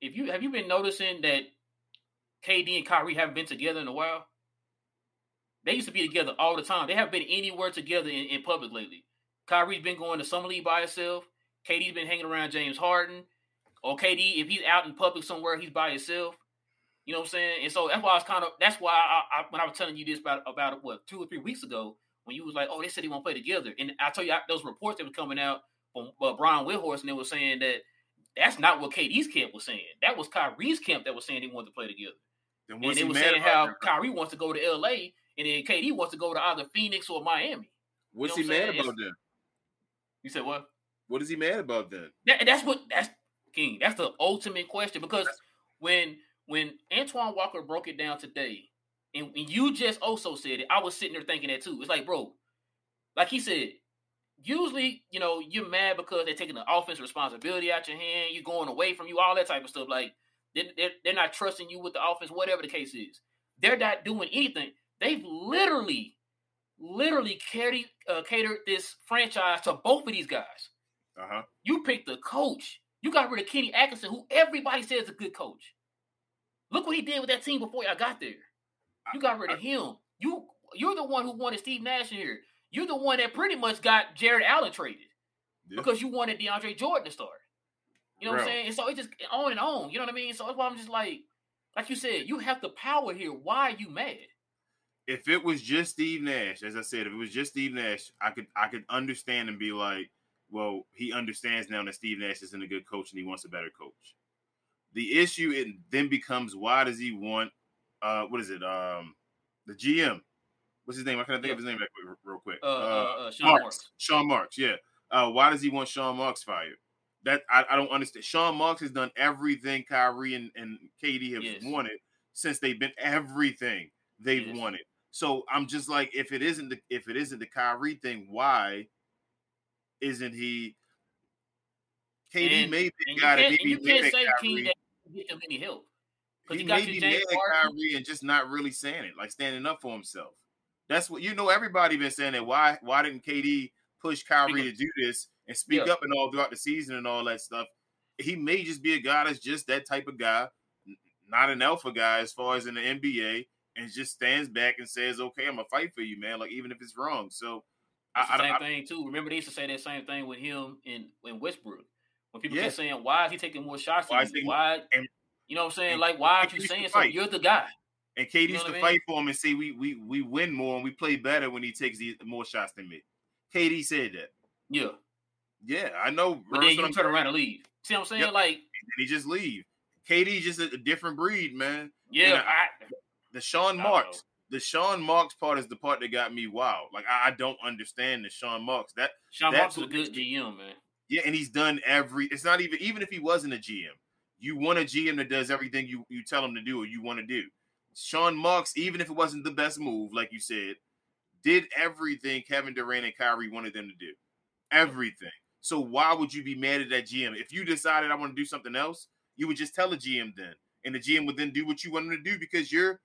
If you have you been noticing that KD and Kyrie haven't been together in a while? They used to be together all the time. They haven't been anywhere together in, in public lately. Kyrie's been going to summer league by himself. KD's been hanging around James Harden. Or KD, if he's out in public somewhere, he's by himself. You know what I'm saying? And so that's why I was kind of that's why I, I when I was telling you this about about what two or three weeks ago when you was like, oh, they said they won't play together, and I tell you I, those reports that were coming out from uh, Brian Windhorst, and they were saying that that's not what KD's camp was saying. That was Kyrie's camp that was saying they wanted to play together, then and they he were saying how then? Kyrie wants to go to L.A. and then KD wants to go to either Phoenix or Miami. What's you he know what I'm mad about then? You said what? What is he mad about then? That, that's what that's King. That's the ultimate question because when when Antoine Walker broke it down today, and, and you just also said it, I was sitting there thinking that too. It's like, bro, like he said, usually you know you're mad because they're taking the offense responsibility out your hand, you're going away from you, all that type of stuff. Like they're, they're, they're not trusting you with the offense, whatever the case is. They're not doing anything. They've literally, literally catered, uh, catered this franchise to both of these guys. Uh huh. You picked the coach. You got rid of Kenny Atkinson, who everybody says is a good coach. Look what he did with that team before y'all got there. You got rid of him. You you're the one who wanted Steve Nash in here. You're the one that pretty much got Jarrett Allen traded Yeah. because you wanted DeAndre Jordan to start. You know what I'm saying? And so it just on and on. You know what I mean? So that's why I'm just like, like you said, you have the power here. Why are you mad? if it was just Steve Nash, as I said, if it was just Steve Nash, I could I could understand and be like, well, he understands now that Steve Nash isn't a good coach and he wants a better coach. The issue it then becomes why does he want uh what is it? Um the GM. What's his name? I can't think of his name real quick- real quick. Uh, uh, uh, Sean Marks. Marks. Sean Marks, yeah. Uh, why does he want Sean Marks fired? That I, I don't understand. Sean Marks has done everything Kyrie and, and KD have Yes. wanted since they've been everything they've Yes. wanted. So I'm just like, if it isn't the if it isn't the Kyrie thing, why isn't he? KD And- may be And the you can't, you can't say King Kyrie. that you get him any help. Because He may be mad at Kyrie and just not really saying it, like standing up for himself. That's what you know. Everybody been saying that. Why? Why didn't KD push Kyrie to do this and speak Yeah. up and all throughout the season and all that stuff? He may just be a guy that's just that type of guy, not an alpha guy as far as in the NBA, and just stands back and says, "Okay, I'm gonna fight for you, man." Like even if it's wrong. So I, the same I, thing too. Remember they used to say that same thing with him in in Westbrook. When people Yeah. kept saying, "Why is he taking more shots Why he- Why?" and- you know what I'm saying? and Like, why aren't you saying so? fight. You're the guy. and KD know used to I mean? fight for him and say, "We we we win more and we play better when he takes the more shots than me." KD said that. Yeah, Yeah, I know. but then you turn around and leave. See what I'm saying? Yep. Like, and he just leave. KD just a, a different breed, man. yeah, And I, The Sean Marks, the Sean Marks part is the part that got me wild. Like I, I don't understand the Sean Marks. That Sean That's Marks is a good GM, man. yeah, and he's done every. It's not even even if he wasn't a GM, you want a GM that does everything you you tell him to do or you want to do. Sean Marks, even if it wasn't the best move, like you said, did everything Kevin Durant and Kyrie wanted them to do. Everything. So why would you be mad at that GM if you decided I want to do something else? You would just tell a GM then, and the GM would then do what you want him to do because you're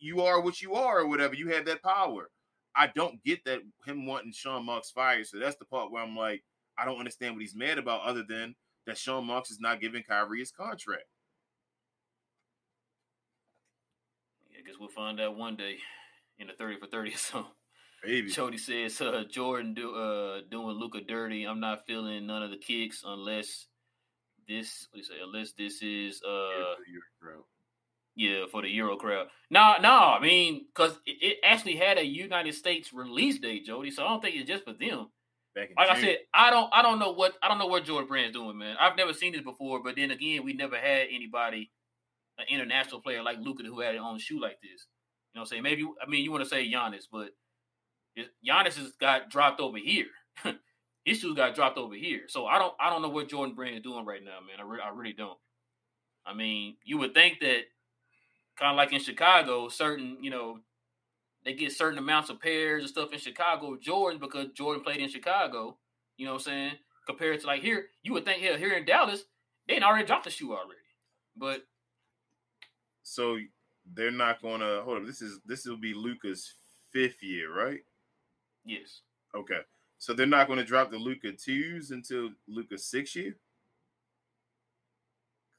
you are what you are or whatever. You have that power. I don't get that him wanting Sean Marks fired. So that's the part where I'm like, I don't understand what he's mad about, other than that Sean Marks is not giving Kyrie his contract. Yeah, I guess we'll find out one day in the 30 for 30 or so. Maybe. Chody says uh, Jordan do, uh, doing Luka dirty. I'm not feeling none of the kicks unless this what do you say? Unless this is uh yeah for the Euro crowd. No, no, I mean because it, it, actually had a United States release date, Jody. So I don't think it's just for them. Like June. I said, I don't I don't know what I don't know what Jordan Brand's doing, man. I've never seen this before, but then again, we never had anybody, an international player like Luka who had it own shoe like this. You know what I'm saying? Maybe I mean you want to say Giannis, but Giannis has got dropped over here. His shoes got dropped over here. So I don't I don't know what Jordan Brand is doing right now, man. I, re- I really don't. I mean, you would think that kind of like in Chicago, certain you know they get certain amounts of pairs and stuff in Chicago Jordan because Jordan played in Chicago. You know what I'm saying? Compared to like here, you would think here here in Dallas they already dropped the shoe already, but so they're not gonna hold up. This is this will be Luka's fifth year, right? Yes. Okay. So they're not going to drop the Luca twos until Luka's sixth year.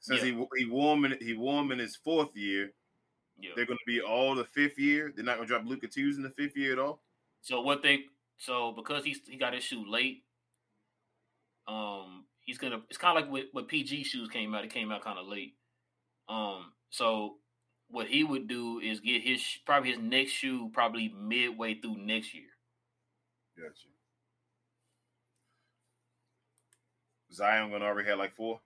Since yeah. he he wore him in, he wore him in his fourth year, yeah. they're going to be all the fifth year. They're not going to drop Luka twos in the fifth year at all. So what they so because he's he got his shoe late, um, he's gonna. It's kind of like with, when PG shoes came out. It came out kind of late. Um, so what he would do is get his probably his next shoe probably midway through next year. Gotcha. Zion gonna already have like four.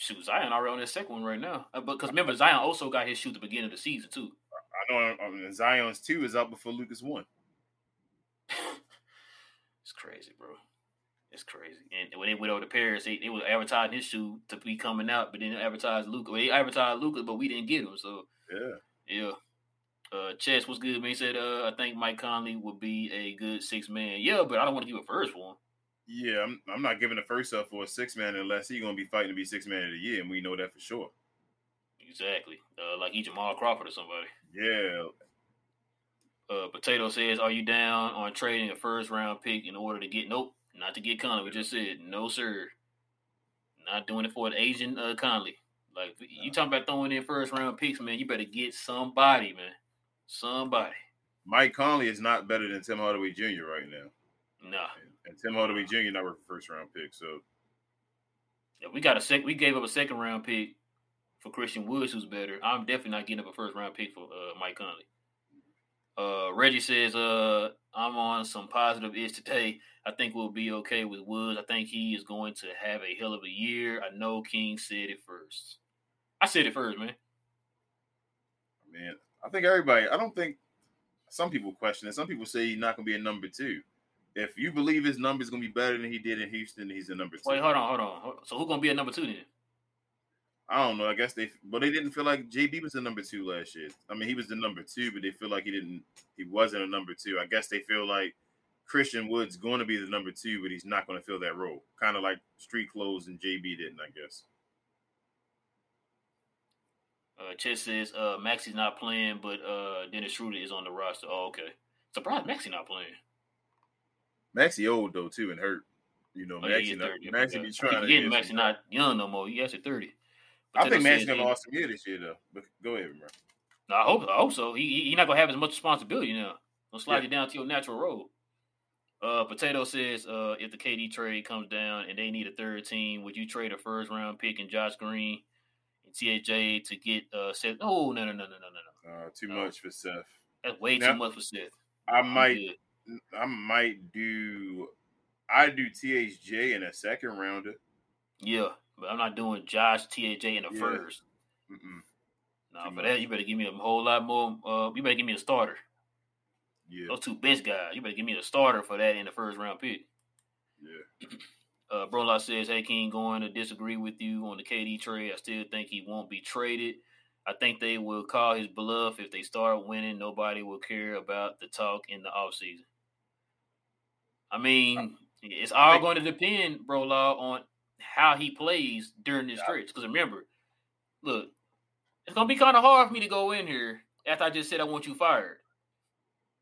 Shoot, Zion already on his second one right now. Uh, but because remember, Zion also got his shoe at the beginning of the season too. I know I mean, Zion's two is up before Lucas one. it's crazy, bro. It's crazy. And when they went over to Paris, they, they was advertising his shoe to be coming out, but then they advertised Luka. Well, they advertised Luka, but we didn't get him. So yeah, yeah. Uh, Chess was good. Man, he said, uh, I think Mike Conley would be a good six man. Yeah, but I don't want to give a first one. Yeah, I'm, I'm not giving the first up for a six man unless he's gonna be fighting to be six man of the year, and we know that for sure. Exactly, uh, like he Jamal Crawford or somebody. Yeah. Uh, Potato says, "Are you down on trading a first round pick in order to get nope, not to get Conley? We just said no, sir. Not doing it for an Asian uh, Conley. Like you talking about throwing in first round picks, man. You better get somebody, man. Somebody. Mike Conley is not better than Tim Hardaway Jr. right now. Nah. And Tim Hardaway Jr. not a first round pick. So yeah, we got a sec. We gave up a second round pick for Christian Woods, who's better. I'm definitely not getting up a first round pick for uh, Mike Conley. Uh, Reggie says, uh, I'm on some positive is today. I think we'll be okay with Woods. I think he is going to have a hell of a year. I know King said it first. I said it first, man. Man, I think everybody. I don't think some people question it. Some people say he's not going to be a number two. If you believe his number is going to be better than he did in Houston, he's a number two. Wait, hold on, hold on. So who's going to be a number two then? I don't know. I guess they, but they didn't feel like JB was the number two last year. I mean, he was the number two, but they feel like he didn't. He wasn't a number two. I guess they feel like Christian Wood's going to be the number two, but he's not going to fill that role. Kind of like Street Clothes and JB didn't, I guess. Uh, Chess says uh, Maxi's not playing, but uh, Dennis Schroeder is on the roster. Oh, okay. Surprised Maxi not playing. Maxi old though too and hurt. You know, oh, Maxi, yeah, not, Maxi be trying. to Maxi not young no more. He actually thirty. But I think Maxi's gonna lose some year this year though. But go ahead, bro. No, I hope I hope so. He he not gonna have as much responsibility now. Gonna slide yeah. you down to your natural role. Uh, Potato says, uh, if the KD trade comes down and they need a third team, would you trade a first round pick and Josh Green and THJ to get uh Seth. Oh no no no no no no no. Uh, too no. much for Seth. That's way now, too much for Seth. I might. I might do I do THJ in a second rounder. Yeah, but I'm not doing Josh THJ in the yeah. 1st No, for much. that you better give me a whole lot more. Uh, you better give me a starter. Yeah, those two best guys. You better give me a starter for that in the first round pick. Yeah. Uh, says, "Hey, King, going to disagree with you on the KD trade. I still think he won't be traded. I think they will call his bluff if they start winning. Nobody will care about the talk in the offseason. I mean, it's all going to depend, Brolock, on how he plays during this stretch. Because remember, look, it's gonna be kind of hard for me to go in here after I just said I want you fired.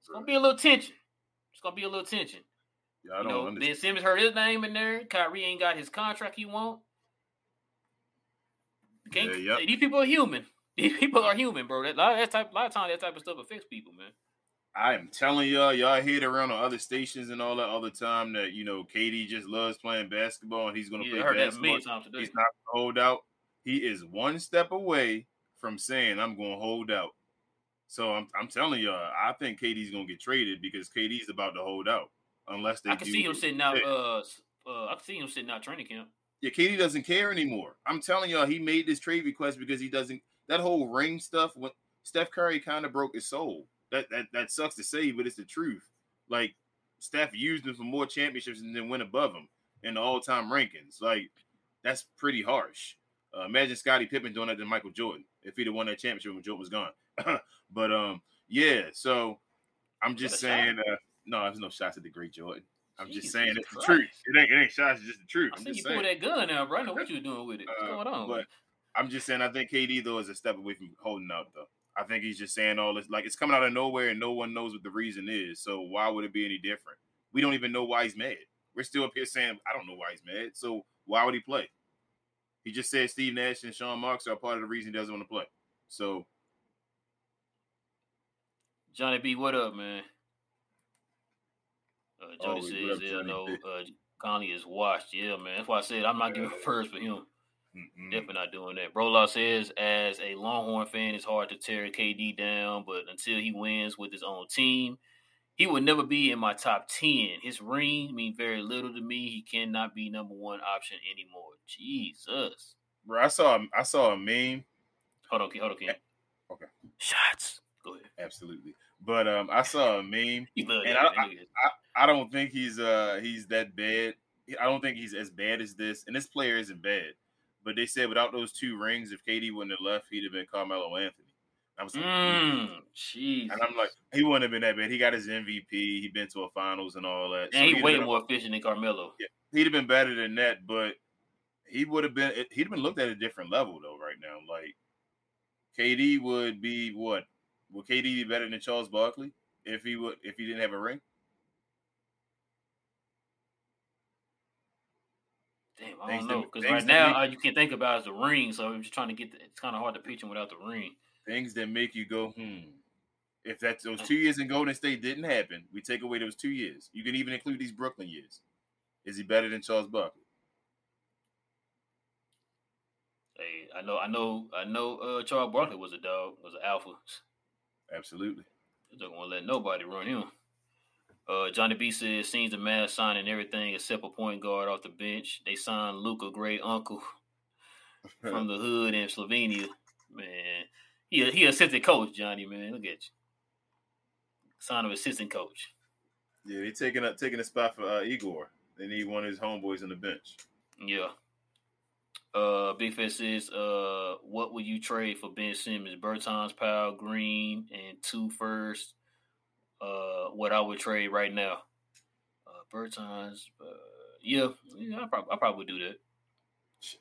It's gonna be a little tension. It's gonna be a little tension. Yeah, I don't know, understand. Ben Simmons heard his name in there. Kyrie ain't got his contract he want. Can't, Yeah, yep. These people are human. These people are human, bro. That, lot, that type, a lot of times that type of stuff affects people, man. I am telling y'all, y'all hear it around on other stations and all that all the time that you know KD just loves playing basketball and he's gonna Yeah, play basketball. He's not gonna hold out. He is one step away from saying I'm gonna hold out. So I'm I'm telling y'all, I think KD's gonna get traded because KD's about to hold out unless they I can see him sitting out. Uh, uh, I can see him sitting out training camp. Yeah, KD doesn't care anymore. I'm telling y'all, he made this trade request because he doesn't. That whole ring stuff. When Steph Curry kind of broke his soul. That that that sucks to say, but it's the truth. Like Steph used him for more championships and then went above him in the all time rankings. Like that's pretty harsh. Uh, imagine Scottie Pippen doing that to Michael Jordan if he'd have won that championship when Jordan was gone. but um, yeah. So I'm just Is that a shot? saying. Uh, no, there's no shots at the great Jordan. I'm just saying it's the truth. It ain't it ain't shots. It's just the truth. I I'm see you just pull that gun now, bro. I know what you were doing with it. What's Uh, going on? But I'm just saying, I think KD though is a step away from holding out. Though I think he's just saying all this, like it's coming out of nowhere, and no one knows what the reason is. So why would it be any different? We don't even know why he's mad. We're still up here saying I don't know why he's mad. So why would he play? He just said Steve Nash and Sean Marks are part of the reason he doesn't want to play. So Johnny B, what up, man? Uh, Jody Always, says, what up, yeah, Johnny no, uh, Conley is washed. Yeah, man. That's why I said I'm not giving first for him. Mm-mm. Definitely not doing that. Bro Law says, as a Longhorn fan, it's hard to tear KD down, but until he wins with his own team, he would never be in my top 10. His ring mean very little to me. He cannot be number one option anymore. Jesus. bro, I saw I saw a meme. Hold on. Hold on, Ken. Okay. Shots. Go ahead. Absolutely, but um, I saw a meme And that, I- man. I don't think he's uh he's that bad. I don't think he's as bad as this. And this player isn't bad. But they said without those two rings, if KD wouldn't have left, he'd have been Carmelo Anthony. I was like, Mm, jeez. and I'm like, he wouldn't have been that bad. He got his MVP. He'd been to a finals and all that. And he'd he way more efficient than Carmelo. Yeah, He'd have been better than that, but he would have been. He'd have been looked at a different level though. Right now, like KD would be what? Would KD be better than Charles Barkley if he would if he didn't have a ring? Damn, I don't that- know. Because right now, all you can think about is the ring. So I'm just trying to get the, it's kind of hard to pitch him without the ring. things that make you go, hmm. If that's those two years in Golden State didn't happen, we take away those two years. You can even include these Brooklyn years. Is he better than Charles Barkley? Hey, I know, I know, I know. Uh, Charles Barkley was a dog, was an alpha. Absolutely. They're not gonna let nobody run him. Uh, Johnny B says seems the Mavs signing everything except a point guard off the bench. They signed Luka, great uncle from the hood in Slovenia. Man, he a, he assistant coach, Johnny. Man, look at you. Sign of assistant coach. yeah, they taking up taking a spot for uh, Igor. They need one of his homeboys on the bench. Yeah. Uh, Big Fat says, uh, what would you trade for Ben Simmons? Bertans, Powell, Green, and two first. Uh, what I would trade right now. Uh, uh, yeah, yeah, I probably, I probably do that.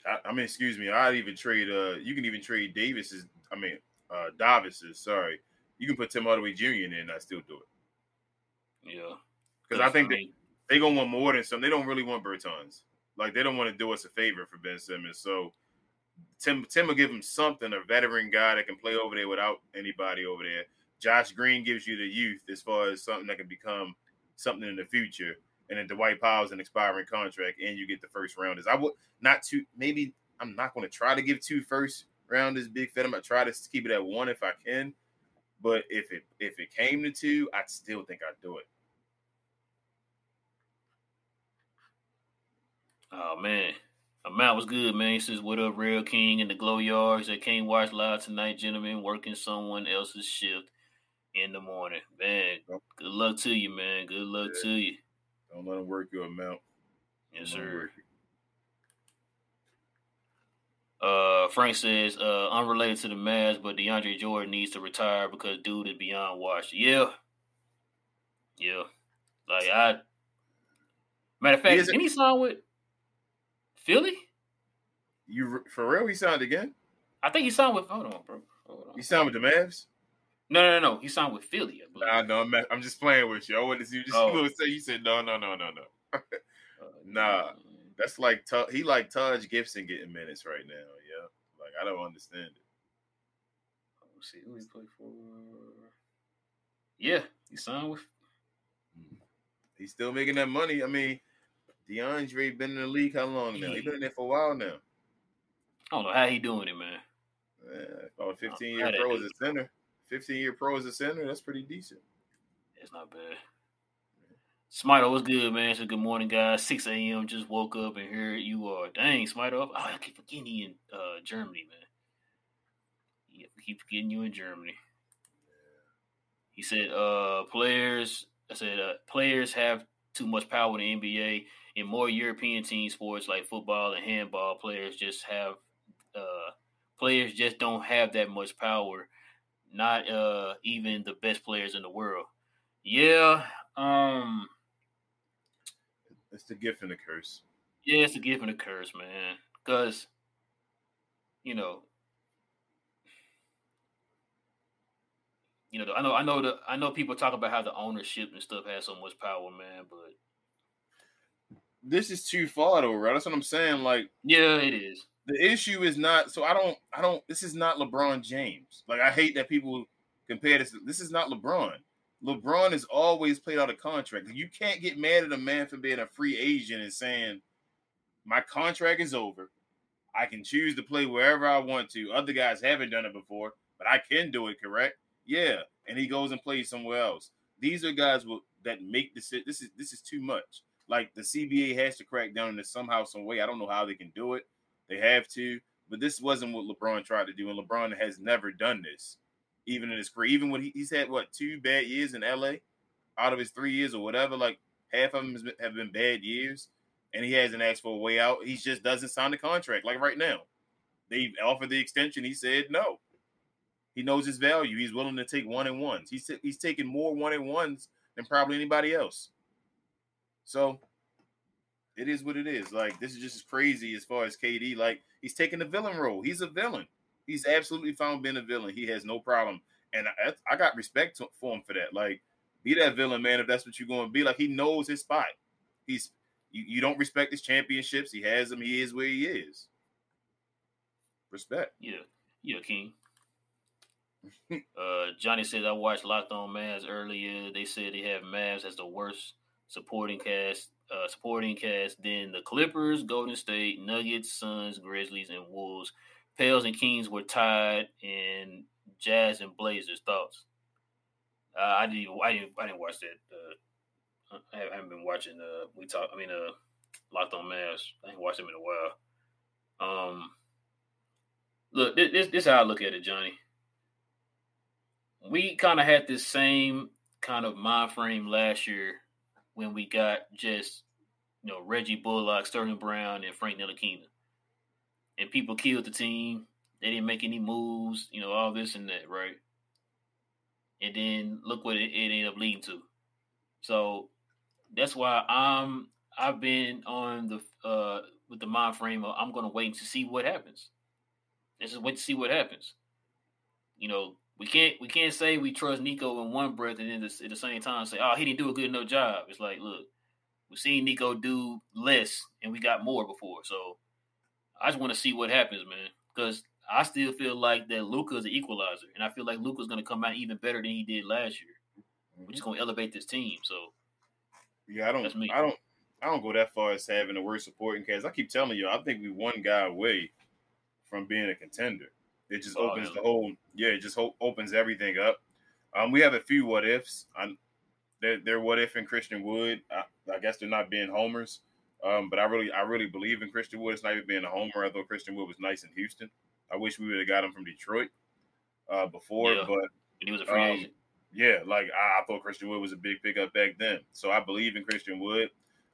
I, I mean, excuse me. I'd even trade. Uh, you can even trade Davis's. I mean, uh, Davis's. Sorry, you can put Tim Hardaway Jr. in there, and I still do it Yeah, because I think they mean, they gonna want more than some. They don't really want Bertans. Like they don't want to do us a favor for Ben Simmons. So Tim Tim will give him something, a veteran guy that can play over there without anybody over there. Josh Green gives you the youth as far as something that can become something in the future. And then Dwight Powell's an expiring contract, and you get the first rounders. I would not two. Maybe I'm not going to try to give two first rounders. Big fan. I'm gonna try to keep it at one if I can. But if it if it came to two, I'd still think I'd do it. oh man, Amount was good, man. He says, "What up, Real King and the Glow Yards? I can't watch live tonight, gentlemen. Working someone else's shift in the morning, man. Yep. Good luck to you, man. Good luck Yeah. to you, Don't let him work your amount. yes, Don't let sir." Uh, Frank says, uh, unrelated to the Mavs, but DeAndre Jordan needs to retire because dude is beyond washed. Yeah. Yeah. Like I matter of fact, didn't he sign with Philly? You for real? He signed again? I think he signed with. Hold on, bro. Hold on. He signed with the Mavs. No, no, no. He signed with Philly. I believe. Nah, no, I'm, I'm just playing with you. I wanted to see you just Oh. say. You said no, no, no, no, no. Uh, Nah. That's like he like Taj Gibson getting minutes right now. Yeah, like I don't understand it. Let's see who he played for. Yeah, he signed with. He's still making that money. I mean, DeAndre been in the league how long now? He been in there for a while now. I don't know how he doing it, man. Yeah, about 15 Oh, year pro as a center. 15 year pro as a center. That's pretty decent. It's not bad. Smito, what's good, man? So good morning, guys. 6 a.m. Just woke up and here you are. Dang, Smito. Oh, I keep forgetting you in uh, Germany, man. Yeah, keep forgetting you in Germany. He said, uh, players, I said, uh, players have too much power in the NBA. In more European team sports like football and handball, players just have, uh, players just don't have that much power. Not uh, even the best players in the world. Yeah, um, It's the gift and the curse. yeah, it's a gift and the curse, man. Because, you know, you know, I know, I know, the, I know people talk about how the ownership and stuff has so much power, man. But This is too far though, right? That's what I'm saying. Like yeah, it is. The issue is not so I don't I don't this is not LeBron James. Like I hate that people compare this. This is not LeBron. LeBron has always played out a contract. You can't get mad at a man for being a free agent and saying, My contract is over. I can choose to play wherever I want to. Other guys haven't done it before, but I can do it, correct? Yeah. And he goes and plays somewhere else. These are guys will, that make this this is this is too much. Like the CBA has to crack down on this somehow, some way. I don't know how they can do it. They have to, but this wasn't what LeBron tried to do, and LeBron has never done this, even in his career. Even when he, he's had what two bad years in LA, out of his three years or whatever, like half of them have been bad years, and he hasn't asked for a way out. He just doesn't sign the contract. Like right now, they offered the extension. He said no. He knows his value. He's willing to take one and ones. He's he's taking more one and ones than probably anybody else. So it is what it is. Like this is just as crazy as far as KD. Like he's taking the villain role. He's a villain. He's absolutely found being a villain. He has no problem, and I, I got respect to, for him for that. Like be that villain, man. If that's what you're going to be, like he knows his spot. He's you, you don't respect his championships. He has them. He is where he is. Respect. Yeah, yeah, King. uh, Johnny says I watched Locked On Mavs earlier. They said they have Mavs as the worst supporting cast, uh, supporting cast. Then the Clippers, Golden State, Nuggets, Suns, Grizzlies, and Wolves. Pels and Kings were tied, and Jazz and Blazers. Thoughts? Uh, I didn't. I didn't. I didn't watch that. Uh, I haven't been watching. Uh, we talk. I mean, uh, Locked On Mavs. I ain't watched them in a while. Um, look, this this, this is how I look at it, Johnny. We kind of had this same kind of mind frame last year when we got just you know Reggie Bullock, Sterling Brown, and Frank Ntilikina, and people killed the team. They didn't make any moves, you know, all this and that, right? And then look what it, it ended up leading to. So that's why I'm I've been on the uh with the mind frame of I'm gonna wait to see what happens. Let's just wait to see what happens. You know, we can't we can't say we trust Nico in one breath and then at the same time say, oh, he didn't do a good enough job. It's like, look, we've seen Nico do less and we got more before. So I just want to see what happens, man. Because I still feel like that Luka is an equalizer, and I feel like Luka's going to come out even better than he did last year. We're just going to elevate this team. So Yeah, I don't. I don't. I don't go that far as having the worst supporting cast. I keep telling you, I think we one guy away from being a contender. It just Oh, opens yeah. the whole. Yeah, it just ho- opens everything up. Um, we have a few what ifs. I'm, they're, they're what if in Christian Wood. I, I guess they're not being homers. Um, but I really, I really believe in Christian Wood. It's not even being a homer. I thought Christian Wood was nice in Houston, I wish we would have got him from Detroit uh, before. Yeah. But and he was a free Um, agent. yeah, like I, I thought Christian Wood was a big pickup back then. So I believe in Christian Wood.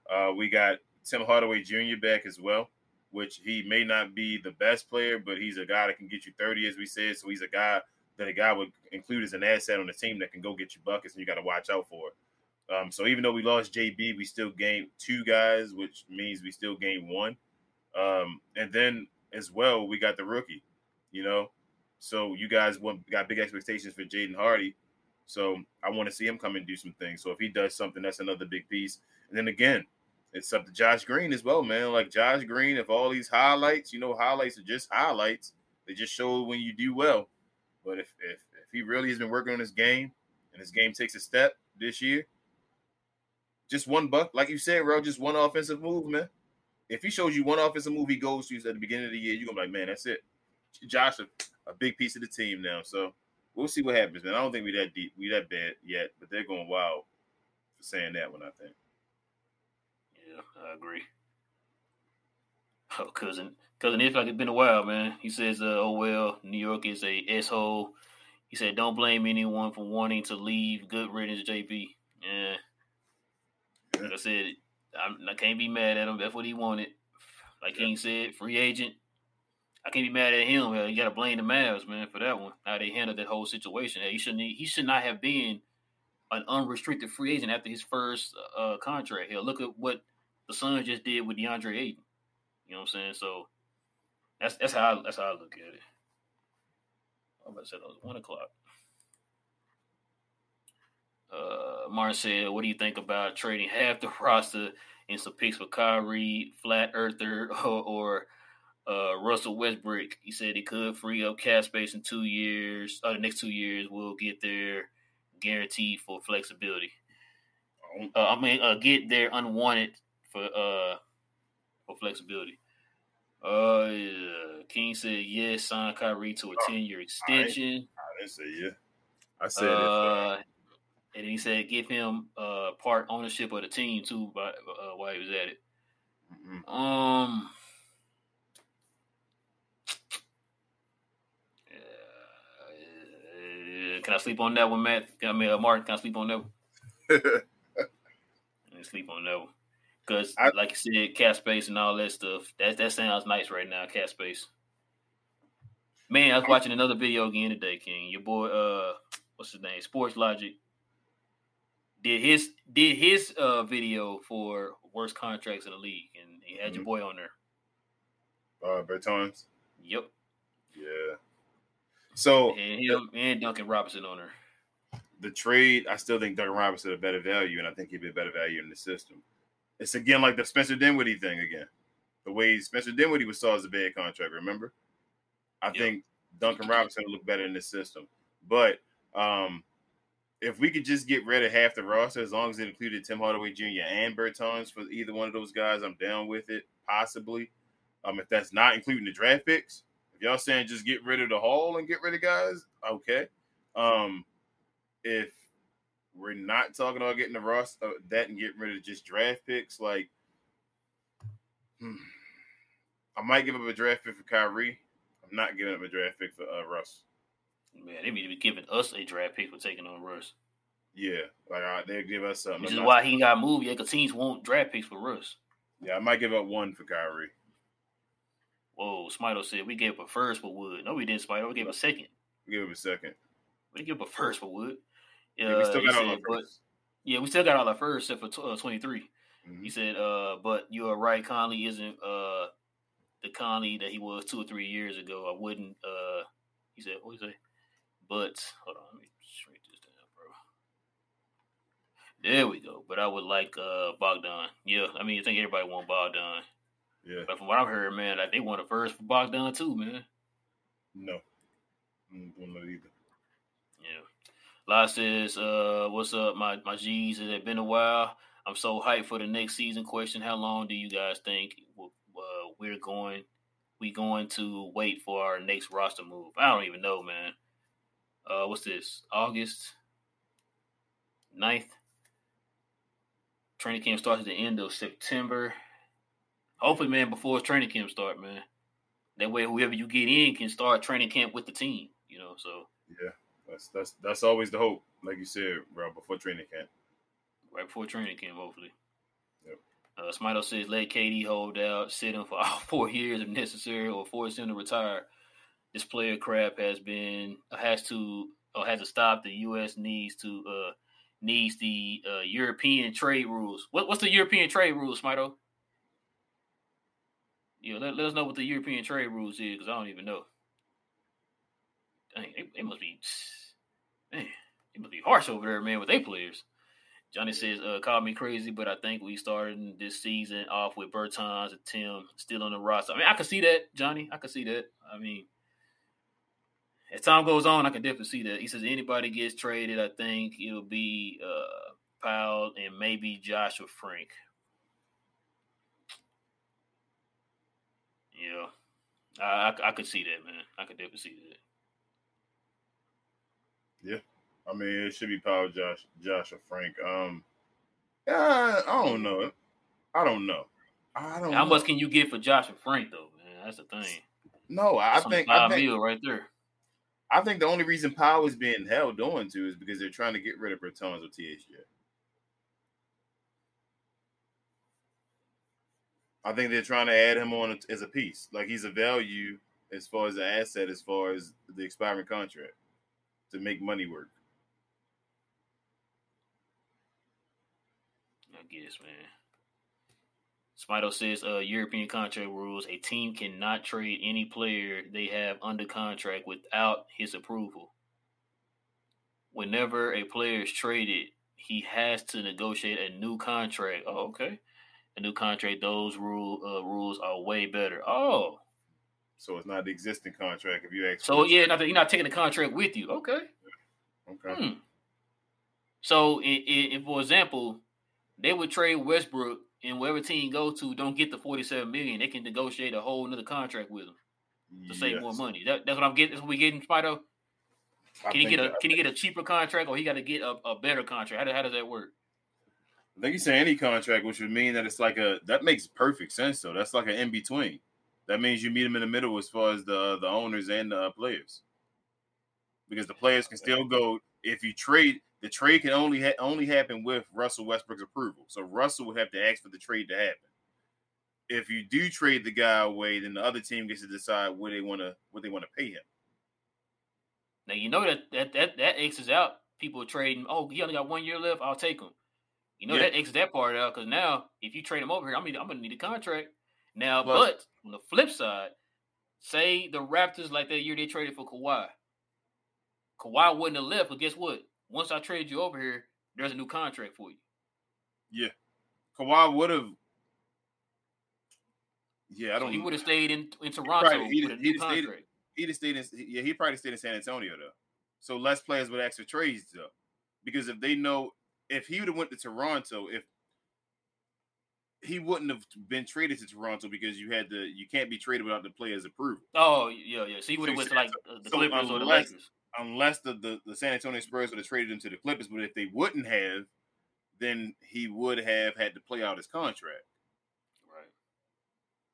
Uh, we got Tim Hardaway Jr. back as well, which he may not be the best player, but he's a guy that can get you 30, as we said. So he's a guy that a guy would include as an asset on the team that can go get you buckets, and you got to watch out for. Um, so even though we lost JB, we still gained two guys, which means we still gained one. Um, and then as well, we got the rookie. You know, so you guys want got big expectations for Jaden Hardy. So I want to see him come and do some things. So if he does something, that's another big piece. And then again, it's up to Josh Green as well, man. Like Josh Green, if all these highlights, you know, highlights are just highlights. They just show when you do well. But if if, if he really has been working on his game and his game takes a step this year, just one buck, like you said, bro, just one offensive move, man. If he shows you one offensive move he goes to you at the beginning of the year, you're gonna be like, man, that's it. Josh, a, a big piece of the team now. So we'll see what happens, man. I don't think we that deep, we that bad yet, but they're going wild for saying that one. I think. Yeah, I agree. Oh, cousin, cousin, it's like it's been a while, man. He says, uh, "Oh well, New York is a asshole." He said, "Don't blame anyone for wanting to leave. Good riddance, JB." Yeah, like I said, I'm, I can not be mad at him. That's what he wanted. Like yeah. King said, free agent. I can't be mad at him. You got to blame the Mavs, man, for that one. How they handled that whole situation. He shouldn't. He should not have been an unrestricted free agent after his first uh, contract. Here, look at what the Suns just did with DeAndre Ayton. You know what I'm saying? So that's that's how I, that's how I look at it. I'm about to say that was one o'clock. Uh, Martin said, "What do you think about trading half the roster in some picks for Kyrie, Flat Earther, or, or uh, Russell Westbrook?" He said he could free up cap space in two years. Uh, the next two years, we'll get there guaranteed for flexibility. Oh. Uh, I mean, uh, get there unwanted for uh for flexibility. Uh, yeah. King said yes. Sign Kyrie to a ten year extension. I, I, didn't say yeah. I said uh, it. And he said give him uh part ownership of the team too, by, uh, while he was at it. Mm-hmm. Um. can I sleep on that one, Matt? Can I mean, uh, Martin, can I sleep on that one? sleep on that one. Because, like you said, cap space and all that stuff, that that sounds nice right now, cap space. Man, I was watching another video again today, King. Your boy, uh, what's his name? Sports Logic did his did his uh video for worst contracts in the league, and he had mm-hmm. your boy on there. Uh, Bertans. Yep. Yeah. So and him the, and Duncan Robinson on there. The trade, I still think Duncan Robinson a better value, and I think he'd be a better value in the system. It's again like the Spencer Dinwiddie thing again. The way Spencer Dinwiddie was saw as a bad contract, remember? I yep. think Duncan Robinson would look better in this system. But um, if we could just get rid of half the roster, as long as it included Tim Hardaway Jr. and Bertans for either one of those guys, I'm down with it. Possibly, um, if that's not including the draft picks, if y'all saying just get rid of the haul and get rid of guys, okay. Um, if we're not talking about getting the roster uh, that and getting rid of just draft picks, like hmm, I might give up a draft pick for Kyrie. I'm not giving up a draft pick for uh, Russ. Man, they need to be giving us a draft pick for taking on Russ. Yeah, like uh, they give us something. Which is why he got moved. Yeah, because teams won't draft picks for Russ. Yeah, I might give up one for Kyrie. Whoa, Smito said we gave up a first for Wood. No, we didn't, Smito. We gave a second. We gave him a second. We give up a first for Wood. Yeah, we still got all said, our first. yeah, we still got all our first except for uh, 23. Mm-hmm. He said, uh, but you are right. Conley isn't uh, the Conley that he was two or three years ago. I wouldn't. Uh, he said, what he say? But hold on, let me shrink this down, bro. There we go. But I would like uh Bogdan. Yeah, I mean, I think everybody want Bogdan. Yeah. But from what I've heard, man, like they want a first for Bogdan too, man. No. I don't know either. La says, uh, what's up, my my G's? It has been a while. I'm so hyped for the next season. Question: How long do you guys think uh, we're going? We going to wait for our next roster move? I don't even know, man uh, what's this? August 9th. Training camp starts at the end of September. Hopefully, man, before training camp start, man. That way, whoever you get in can start training camp with the team. You know, so yeah, that's that's that's always the hope. Like you said, bro, before training camp. Right before training camp, hopefully. Yep. Uh, Smito says let KD hold out, sit him for all four years if necessary, or force him to retire this player crap has been has to or has to stop. The U.S. needs to uh, needs the uh, European trade rules. What, what's the European trade rules, Smito? Yeah, let, let us know what the European trade rules is because I don't even know. Dang, it, it must be it must be harsh over there, man, with their players. Johnny says, uh, call me crazy, but I think we started this season off with Bertans and Tim still on the roster. I mean, I can see that, Johnny. I can see that. I mean, as time goes on, I can definitely see that. He says anybody gets traded, I think it'll be uh, Powell and maybe Joshua Frank. Yeah, I, I, I could see that, man. I could definitely see that. Yeah. I mean, it should be Powell, Josh, Josh or Frank. Um, yeah, I don't know. I don't know. I don't. How know. much can you get for Josh and Frank though, man? That's the thing. No, I That's think I think right there. I think the only reason Powell is being held on to is because they're trying to get rid of Bertans or THJ. I think they're trying to add him on as a piece. Like he's a value as far as the asset, as far as the expiring contract to make money work. Guess, man. Smito says, uh, European contract rules: a team cannot trade any player they have under contract without his approval. Whenever a player is traded, he has to negotiate a new contract. Oh, okay, a new contract. Those rule uh, rules are way better. Oh, so it's not the existing contract. If you ask, so yeah, not you're not taking the contract with you. Okay. Okay. Hmm. So, for example, they would trade Westbrook and wherever team go to don't get the 47 million, they can negotiate a whole another contract with him to save more money. That, that's what I'm getting. That's what we getting, Spido. Can he get a Can he get a cheaper contract, or he got to get a, a better contract? How, how does that work? I think you say any contract, which would mean that it's like a that makes perfect sense. though. that's like an in between. That means you meet them in the middle as far as the uh, the owners and the uh, players, because the players can still go if you trade the trade can only ha- only happen with Russell Westbrook's approval. So Russell would have to ask for the trade to happen. If you do trade the guy away, then the other team gets to decide what they want to what they want to pay him. Now you know that that that that X's out. People trading. Oh, he only got one year left. I'll take him. You know yeah. that X's that part out because now if you trade him over here, I'm gonna, I'm gonna need a contract. Now, Plus, but on the flip side, say the Raptors like that year they traded for Kawhi. Kawhi wouldn't have left, but guess what? Once I trade you over here, there's a new contract for you. Yeah. Kawhi would have. Yeah, I don't. So he would have stayed in in Toronto probably, he'd, with a new contract. Stayed, he'd have stayed in. Yeah, he probably stayed in San Antonio though. So less players would ask for trades though, because if they know if he would have went to Toronto, if he wouldn't have been traded to Toronto because you had to you can't be traded without the player's approval. Oh yeah, yeah. So he would have went to like uh, the so Clippers um, or the Lakers unless the, the, the San Antonio Spurs would have traded him to the Clippers. But if they wouldn't have, then he would have had to play out his contract. Right.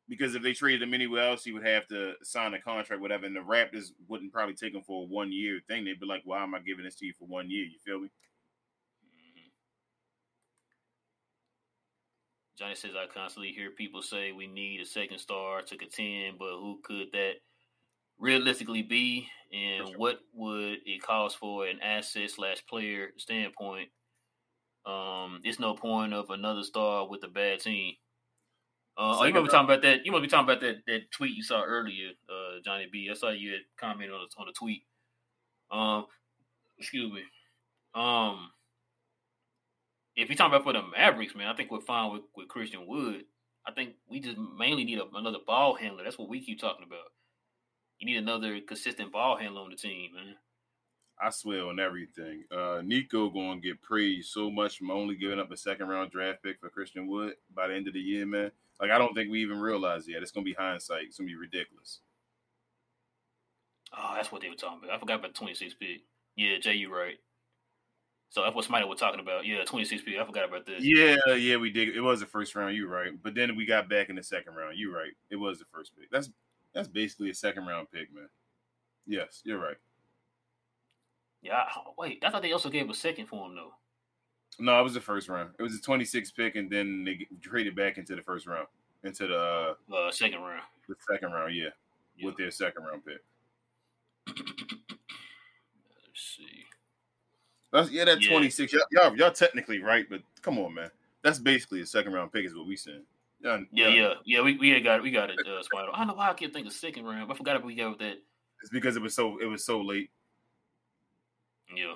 Because if they traded him anywhere else, he would have to sign a contract, whatever. And the Raptors wouldn't probably take him for a one year thing. They'd be like, "Why am I giving this to you for one year?" You feel me? Mm-hmm. Johnny says, I constantly hear people say we need a second star to contend, but who could that realistically be, and sure. what would it cost for an asset slash player standpoint? Um, it's no point of another star with a bad team. Uh, oh, you might be talking about that. You might be talking about that that tweet you saw earlier, uh, Johnny B. I saw you had commented on the, on the tweet. Um, excuse me. Um, if you're talking about for the Mavericks, man, I think we're fine with, with Christian Wood. I think we just mainly need a, another ball handler. That's what we keep talking about you need another consistent ball handler on the team, man. I swear on everything. Uh, Nico going to get praised so much from only giving up a second round draft pick for Christian Wood by the end of the year, man. Like I don't think we even realize yet. It's going to be hindsight. It's going to be ridiculous. Oh, that's what they were talking about. I forgot about the 26 pick. Yeah, Jay, you right. So that's what somebody was talking about. Yeah, 26 pick. I forgot about this. Yeah, yeah, we did. It was the first round. You right. But then we got back in the second round. You right. It was the first pick. That's that's basically a second round pick, man. Yes, you're right. Yeah, wait. I thought they also gave a second for him though. No, it was the first round. It was a 26 pick, and then they traded back into the first round, into the uh, uh second round. The second round, yeah, yeah. with their second round pick. Let's see. That's yeah, that yeah. 26. Y'all, y'all, y'all technically right, but come on, man. That's basically a second round pick, is what we saying. Yeah, yeah, yeah. yeah we, we got it, we got it, uh, Spider. I don't know why I can't think of second round. I forgot if we got with that. It's because it was so it was so late. Yeah.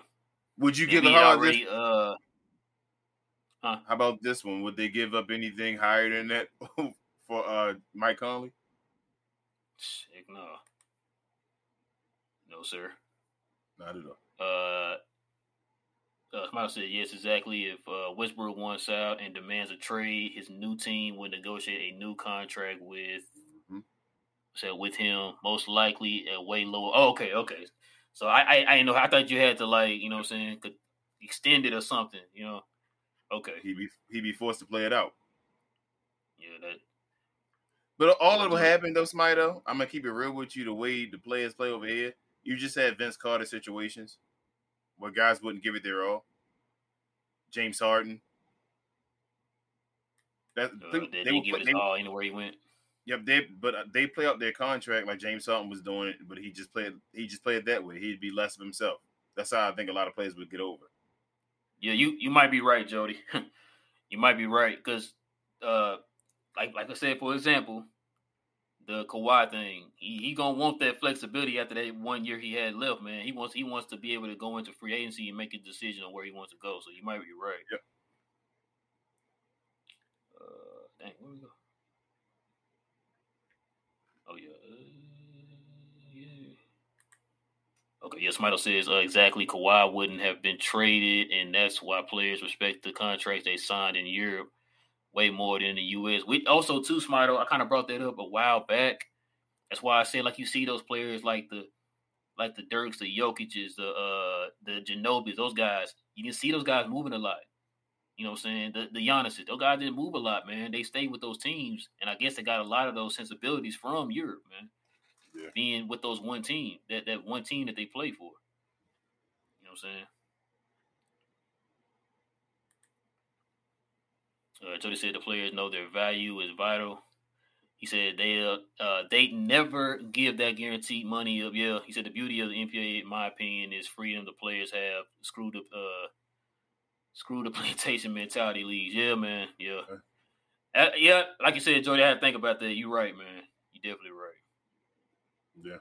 Would you give a hard already, uh huh? How about this one? Would they give up anything higher than that for uh Mike Conley? Shit, no. No, sir. Not at all. Uh uh, Smile said yes, exactly. If uh, Westbrook wants out and demands a trade, his new team would negotiate a new contract with mm-hmm. said with him, most likely at way lower. Oh, okay, okay. So I, I I know. I thought you had to like you know what I'm saying could extend it or something. You know. Okay. He be he be forced to play it out. Yeah, that. But all that will happen though, Smito, I'm gonna keep it real with you. The way the players play over here, you just had Vince Carter situations where guys wouldn't give it their all. James Harden. That uh, they, they, they give his all anywhere he went. Yep, they but uh, they play up their contract like James Harden was doing it, but he just played he just played that way. He'd be less of himself. That's how I think a lot of players would get over. Yeah, you you might be right, Jody. you might be right because, uh, like like I said, for example, the Kawhi thing. He, he gonna want that flexibility after that one year he had left, man. He wants he wants to be able to go into free agency and make a decision on where he wants to go. So you might be right. Yep. Uh, dang, where we go? Oh yeah, uh, yeah. Okay, yes, Michael says uh, exactly. Kawhi wouldn't have been traded, and that's why players respect the contracts they signed in Europe way more than the U.S. We also too, Smito. I kind of brought that up a while back. That's why I said like you see those players like the like the Dirks, the Jokic's, the uh the Ginobis, those guys. You can see those guys moving a lot. You know what I'm saying? The the Giannis, those guys didn't move a lot, man. They stayed with those teams, and I guess they got a lot of those sensibilities from Europe, man. Yeah. Being with those one team, that that one team that they play for. You know what I'm saying? Uh, Jody said the players know their value is vital. He said they uh, they never give that guaranteed money up. Yeah, he said the beauty of the NBA, in my opinion, is freedom the players have. Screw the uh, screw the plantation mentality leagues. Yeah, man. Yeah, uh, yeah. Like you said, Jody, I had to think about that. You're right, man. You're definitely right. Yeah.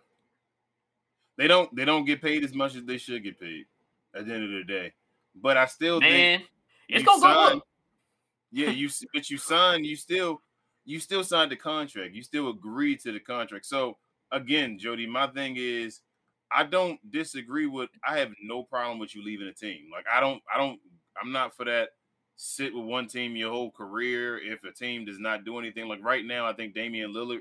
They don't they don't get paid as much as they should get paid at the end of the day. But I still man, think it's gonna go up. Yeah, you but you signed, you still you still signed the contract. You still agreed to the contract. So again, Jody, my thing is I don't disagree with I have no problem with you leaving a team. Like I don't I don't I'm not for that sit with one team your whole career if a team does not do anything. Like right now, I think Damian Lillard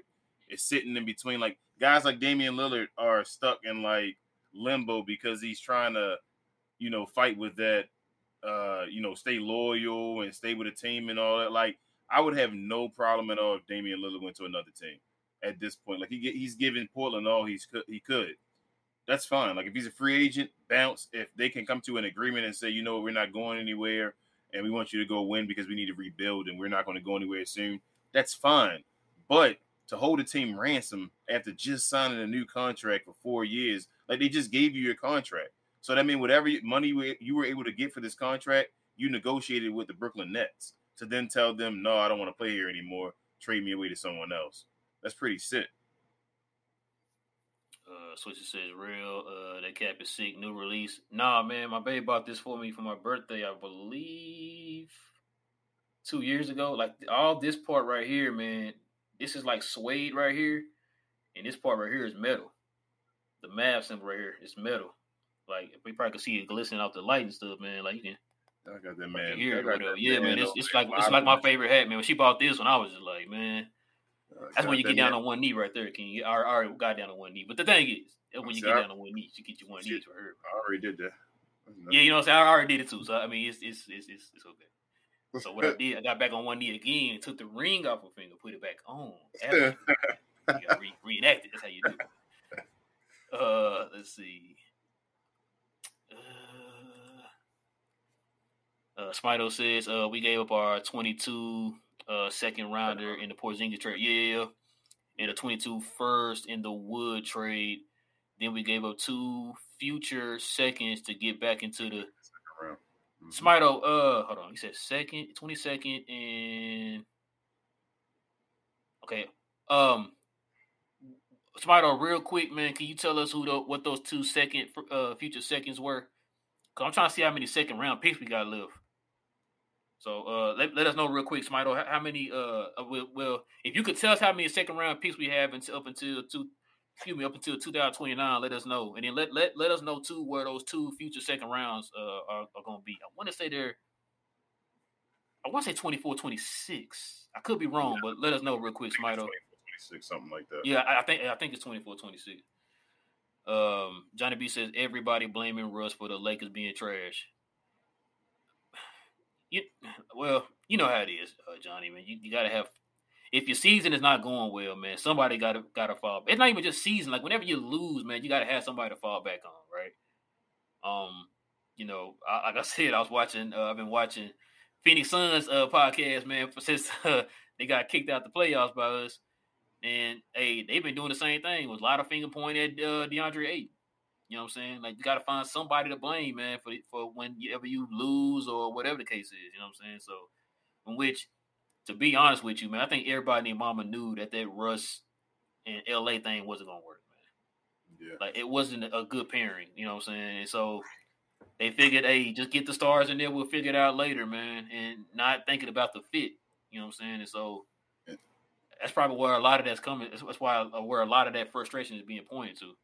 is sitting in between. Like guys like Damian Lillard are stuck in like limbo because he's trying to, you know, fight with that uh, you know, stay loyal and stay with the team and all that. Like, I would have no problem at all if Damian Lillard went to another team at this point. Like, he he's giving Portland all he's he could. That's fine. Like, if he's a free agent, bounce. If they can come to an agreement and say, you know, we're not going anywhere, and we want you to go win because we need to rebuild, and we're not going to go anywhere soon. That's fine. But to hold a team ransom after just signing a new contract for four years, like they just gave you your contract. So that means whatever money you were able to get for this contract, you negotiated with the Brooklyn Nets to then tell them, no, I don't want to play here anymore. Trade me away to someone else. That's pretty sick. Uh, Switcher says real. Uh, that cap is sick. New release. Nah, man, my baby bought this for me for my birthday. I believe two years ago. Like all this part right here, man. This is like suede right here, and this part right here is metal. The math symbol right here is metal. Like we probably could see it glistening off the light and stuff, man. Like you can. I got that man. Hear that yeah, man. It's, it's like it's like my favorite hat, man. When she bought this one, I was just like, man. That's when you get down on one knee right there, King. You I already got down on one knee. But the thing is, when you get down on one knee, you get your one knee for her. I already did that. Yeah, you know what I'm saying? I already did it too. So I mean it's it's it's it's, it's okay. So what I did, I got back on one knee again, took the ring off her finger, put it back on. you gotta re- reenact it. That's how you do it. Uh let's see. Uh, Smito says uh, we gave up our 22 uh, second rounder in the Porzingis trade. Yeah, and a 22 first in the Wood trade. Then we gave up two future seconds to get back into the mm-hmm. Smito. Uh, hold on. He said second, 22nd, and Okay. Um, Smito, real quick, man, can you tell us who the, what those two second uh, future seconds were? Cause I'm trying to see how many second round picks we got left. So uh, let, let us know real quick, Smito, how, how many uh well, well, if you could tell us how many second round picks we have until up until two excuse me up until 2029, let us know, and then let let let us know too where those two future second rounds uh are, are going to be. I want to say they're I want to say 24, 26. I could be wrong, yeah. but let us know real quick, Smito. 26, something like that. Yeah, I, I think I think it's 24, 26. Um, Johnny B says everybody blaming Russ for the Lakers being trash. You, well, you know how it is, uh, Johnny. Man, you, you got to have. If your season is not going well, man, somebody got to got to fall. It's not even just season. Like whenever you lose, man, you got to have somebody to fall back on, right? Um, you know, I, like I said, I was watching. Uh, I've been watching Phoenix Suns uh, podcast, man, since uh, they got kicked out the playoffs by us. And hey, they've been doing the same thing with a lot of finger pointing at uh, DeAndre Ayton. You know what I'm saying? Like you got to find somebody to blame, man, for for whenever you lose or whatever the case is. You know what I'm saying? So, in which, to be honest with you, man, I think everybody in Mama knew that that Russ and LA thing wasn't gonna work, man. Yeah. Like it wasn't a good pairing. You know what I'm saying? And so they figured, hey, just get the stars in there. We'll figure it out later, man, and not thinking about the fit. You know what I'm saying? And so that's probably where a lot of that's coming. That's why where a lot of that frustration is being pointed to.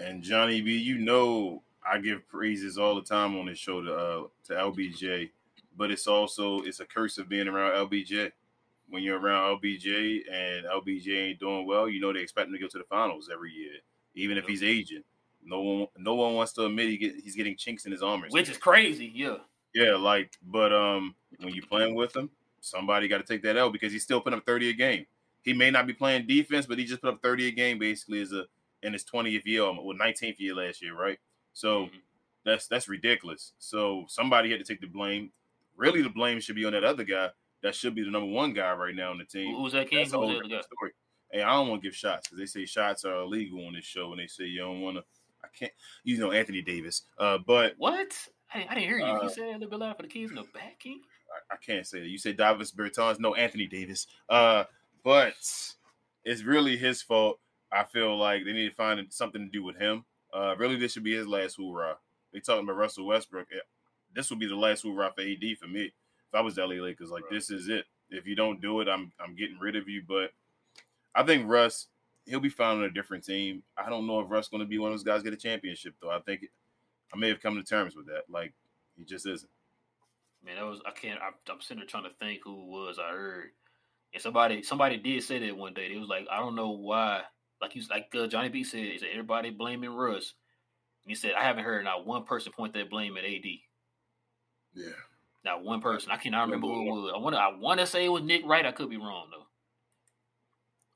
And Johnny B, you know, I give praises all the time on this show to uh, to LBJ, but it's also it's a curse of being around LBJ. When you're around LBJ and LBJ ain't doing well, you know they expect him to go to the finals every year, even if he's aging. No one, no one wants to admit he get, he's getting chinks in his armor, which is crazy. Yeah, yeah, like, but um, when you're playing with him, somebody got to take that L because he's still putting up 30 a game. He may not be playing defense, but he just put up 30 a game basically as a in his 20th year or 19th year last year, right? So mm-hmm. that's that's ridiculous. So somebody had to take the blame. Really, the blame should be on that other guy. That should be the number one guy right now on the team. Who's that king? Who's that guy? Story. Hey, I don't want to give shots because they say shots are illegal on this show, and they say you don't want to. I can't. You know Anthony Davis. Uh, but what? I, I didn't hear you. Uh, you said a little bit loud for the keys in the back, King. I, I, can't say that. You say Davis Bertans. No, Anthony Davis. Uh, but it's really his fault. I feel like they need to find something to do with him. Uh, really, this should be his last hoorah. They talking about Russell Westbrook. This would be the last hoorah for AD for me. If I was LA Lakers, like right. this is it. If you don't do it, I'm I'm getting rid of you. But I think Russ, he'll be found on a different team. I don't know if Russ going to be one of those guys get a championship though. I think it, I may have come to terms with that. Like he just isn't. Man, that was I can't. I'm, I'm sitting there trying to think who was. I heard and somebody somebody did say that one day. They was like, I don't know why. Like you like uh, Johnny B said, he said everybody blaming Russ. And he said I haven't heard not one person point that blame at AD. Yeah. Not one person. I cannot remember who it was. I want to. I want to say it was Nick Wright. I could be wrong though.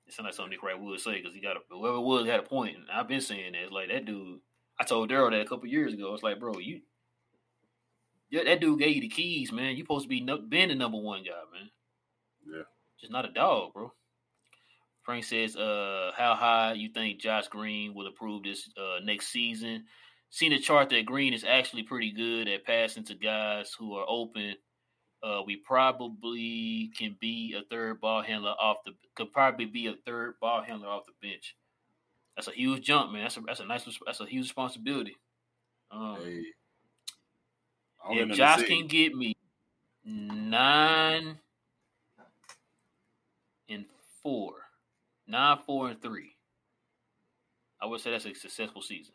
It sounds like something Nick Wright would say because he got a, whoever it was had a point. And I've been saying that. It's like that dude. I told Daryl that a couple years ago. It's like, bro, you, yeah, that dude gave you the keys, man. You supposed to be no, being the number one guy, man. Yeah. Just not a dog, bro. Frank says, uh, how high you think Josh Green will approve this uh, next season? Seen the chart that Green is actually pretty good at passing to guys who are open. Uh, we probably can be a third ball handler off the could probably be a third ball handler off the bench. That's a huge jump, man. That's a that's a nice that's a huge responsibility. Um, hey. If Josh can get me nine and four, nine, four, and three. I would say that's a successful season.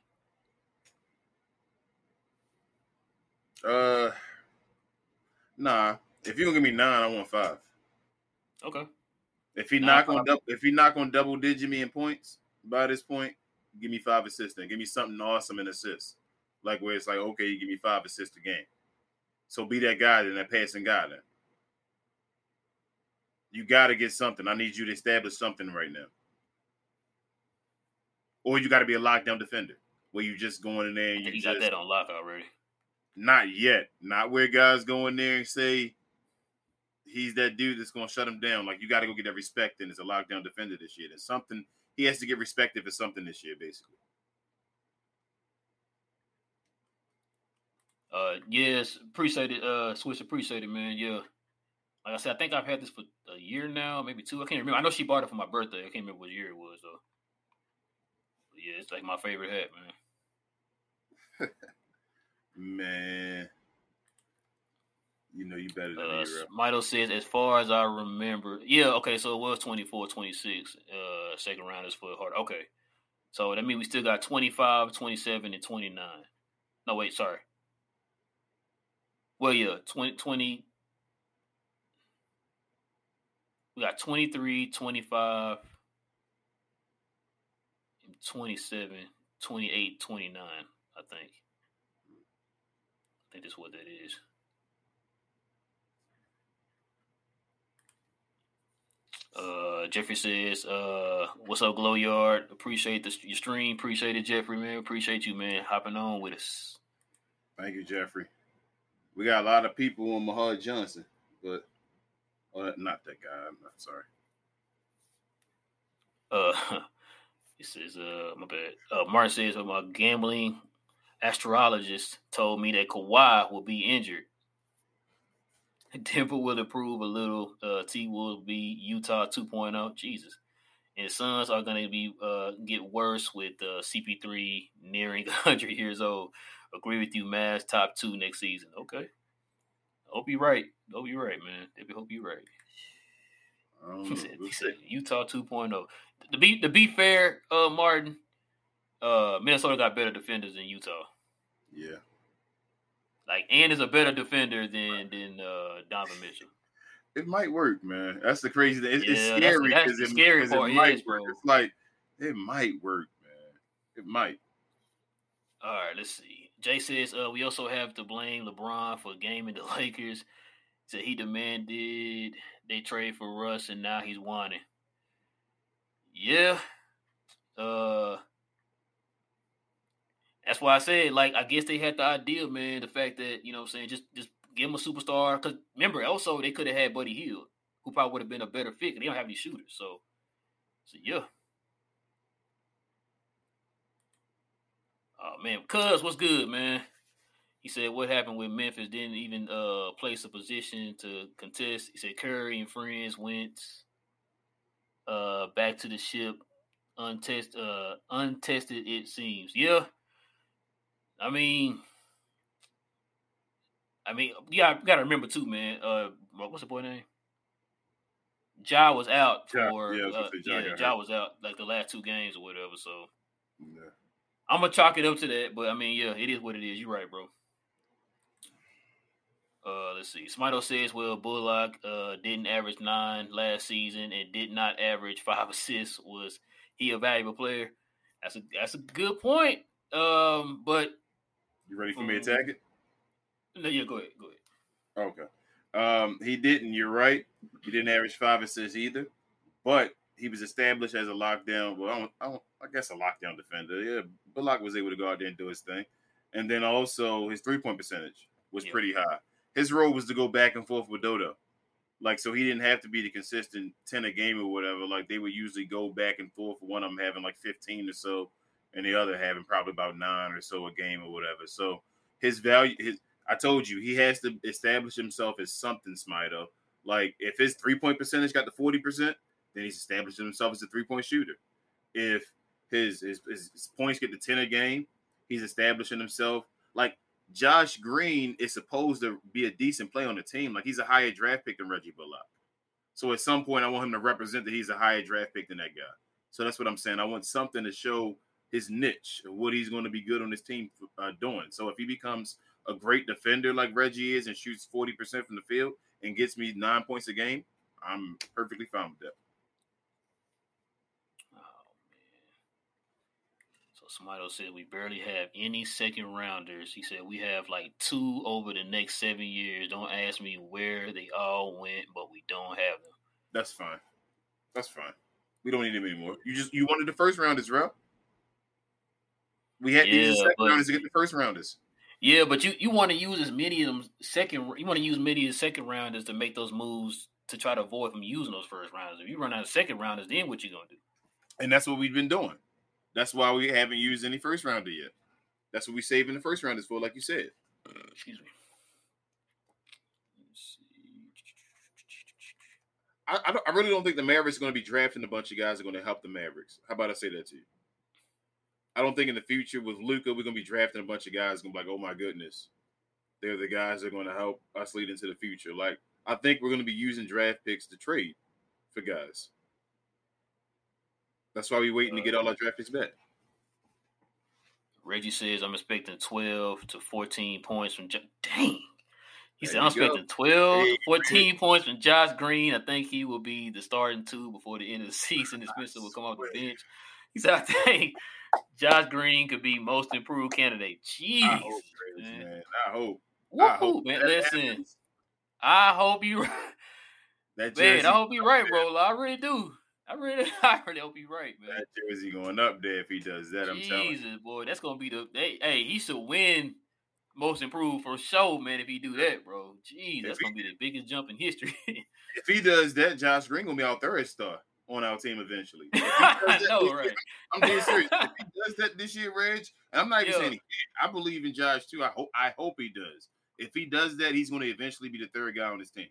Uh, nah. If you gonna give me nine, I want five. Okay. If he not gonna double, if he not gonna double digit me in points by this point, give me five assists. Then give me something awesome in assists, like where it's like, okay, you give me five assists a game. So be that guy, then that passing guy, then you got to get something. I need you to establish something right now. Or you got to be a lockdown defender where you just going in there and you, you got that on lock already. Not yet. Not where guys go in there and say he's that dude that's going to shut him down. Like you got to go get that respect and as a lockdown defender this year. There's something he has to get respected for something this year, basically. Uh, yes, appreciate it. Uh, Swiss, appreciate it, man. Yeah, Like I said, I think I've had this for a year now, maybe two. I can't remember. I know she bought it for my birthday. I can't remember what year it was though. But yeah, it's like my favorite hat, man. man. You know you better than uh, me, Mito says, as far as I remember, yeah, okay, so it was 24, 26, uh, second round is for hard. Okay. So that means we still got 25, 27, and 29. No, wait, sorry. Well, yeah, 20, 20 we got 23, 25, 27, 28, 29, I think. I think that's what that is. Uh, Jeffrey says, uh, "What's up, Glow Yard? Appreciate the your stream. Appreciate it, Jeffrey. Man, appreciate you, man, hopping on with us." Thank you, Jeffrey. We got a lot of people on Mahad Johnson, but not that guy. I'm not sorry. Uh, he says, "Uh, my bad." Uh, Martin says, well, "My gambling astrologist told me that Kawhi will be injured Denver will improve a little. Uh, T will be Utah 2.0. Jesus. And Suns are going to be uh, get worse with uh, CP3 nearing 100 years old. Agree with you, Mavs top two next season. Okay. Hope you're right. Hope you're right, man. Hope you're right. he said, he said Utah 2.0. To be to be fair, uh, Martin, uh, Minnesota got better defenders than Utah. Yeah. Like, and is a better defender than than uh, Donovan Mitchell. It might work, man. That's the crazy thing. It's, yeah, it's scary because it, scary it might is, work. Bro. It's like it might work, man. It might. All right, let's see. Jay says uh, we also have to blame LeBron for gaming the Lakers. Said he demanded they trade for Russ, and now he's wanting. Yeah. Uh, that's why I said, like, I guess they had the idea, man. The fact that you know, I'm saying, just just give him a superstar. Because remember, also they could have had Buddy Hield, who probably would have been a better fit. And they don't have any shooters, so so yeah. Oh man, Cuz, what's good, man? He said what happened with Memphis didn't even uh place a position to contest. He said Curry and friends went uh back to the ship untested uh untested it seems. Yeah. I mean, I mean, yeah, you gotta remember too, man. Uh, what's the boy name? Ja was out for ja, yeah, uh, ja, yeah, ja was out like the last two games or whatever. So yeah. I'm gonna chalk it up to that. But I mean, yeah, it is what it is. You're right, bro. Uh, let's see. Smito says, well, Bullock uh, didn't average nine last season and did not average five assists. Was he a valuable player? That's a that's a good point. Um, but you ready for me to attack it? No, yeah, go ahead. Go ahead. Okay. Um, he didn't. You're right. He didn't average five assists either, but he was established as a lockdown. Well, I, don't, I, don't, I guess a lockdown defender. Yeah, Bullock was able to go out there and do his thing, and then also his three point percentage was yeah. pretty high. His role was to go back and forth with Dodo, like so he didn't have to be the consistent ten a game or whatever. Like they would usually go back and forth. One of them having like fifteen or so, and the other having probably about nine or so a game or whatever. So his value, his I told you he has to establish himself as something, Smito. Like if his three point percentage got to forty percent, then he's established himself as a three point shooter. If his, his his points get to ten a game, he's establishing himself. Like Josh Green is supposed to be a decent play on the team. Like he's a higher draft pick than Reggie Bullock. So at some point, I want him to represent that he's a higher draft pick than that guy. So that's what I'm saying. I want something to show his niche of what he's going to be good on his team uh, doing. So if he becomes a great defender like Reggie is and shoots 40% from the field and gets me nine points a game, I'm perfectly fine with that. Man. So Smito said we barely have any second rounders. He said we have like two over the next seven years. Don't ask me where they all went, but we don't have them. That's fine. That's fine. We don't need them anymore. You just you wanted the first round as well. We had yeah, these second but, rounders to get the first rounders. Yeah, but you, you want to use as many of them second. You want to use many of the second rounders to make those moves to try to avoid from using those first rounders. If you run out of second rounders, then what you gonna do? And that's what we've been doing. That's why we haven't used any first rounder yet. That's what we saving the first rounders for, like you said. Excuse me. I, I, I really don't think the Mavericks are going to be drafting a bunch of guys that are going to help the Mavericks. How about I say that to you? I don't think in the future with Luka we're going to be drafting a bunch of guys going to be like, oh my goodness, they're the guys that are going to help us lead into the future. Like I think we're going to be using draft picks to trade for guys. That's why we're waiting to get all uh, our draft picks back. Reggie says I'm expecting 12 to 14 points from. J- Dang. He there said I'm expecting 12 to 14 points from Josh Green. I think he will be the starting two before the end of the season. Spencer will come off the bench. He said I think Josh Green could be most improved candidate. Jeez, I hope, man. man. I hope. I hope man. Listen, happens. I hope you. That man, I hope you're right, bro. I really do. I really, I really hope you're right, man. That jersey going up there if he does that. I'm Jesus, telling you, Jesus, boy, that's gonna be the. Hey, hey, he should win most improved for sure, man. If he do that, bro, jeez, that's gonna be the biggest jump in history. if he does that, Josh Green gonna be our third star on our team eventually. I know, right? I'm being serious. if he does that this year, Reg, and I'm not even yeah. saying he I believe in Josh too. I hope I hope he does. If he does that, he's going to eventually be the third guy on his team.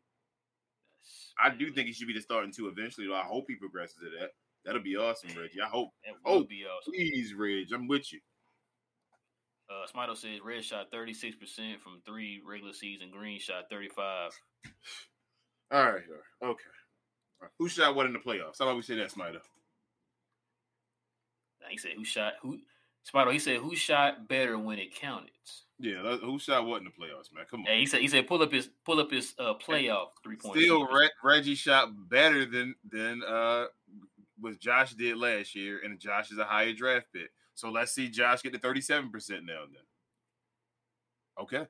I do think he should be the starting two eventually. Though I hope he progresses to that. That'll be awesome, Reggie. I hope. Oh, be awesome. Please, Reg, I'm with you. Uh, Smito says Red shot 36% from three regular season. Green shot 35. All right. Okay. All right. Who shot what in the playoffs? How about we say that, Smito? He said who shot who Smito, he said who shot better when it counted. Yeah, who shot what in the playoffs, man? Come on. Yeah, he said he said pull up his pull up his uh, playoff three point. Still, Re- Reggie shot better than than uh what Josh did last year, and Josh is a higher draft pick. So let's see Josh get to thirty seven percent now. Then, okay.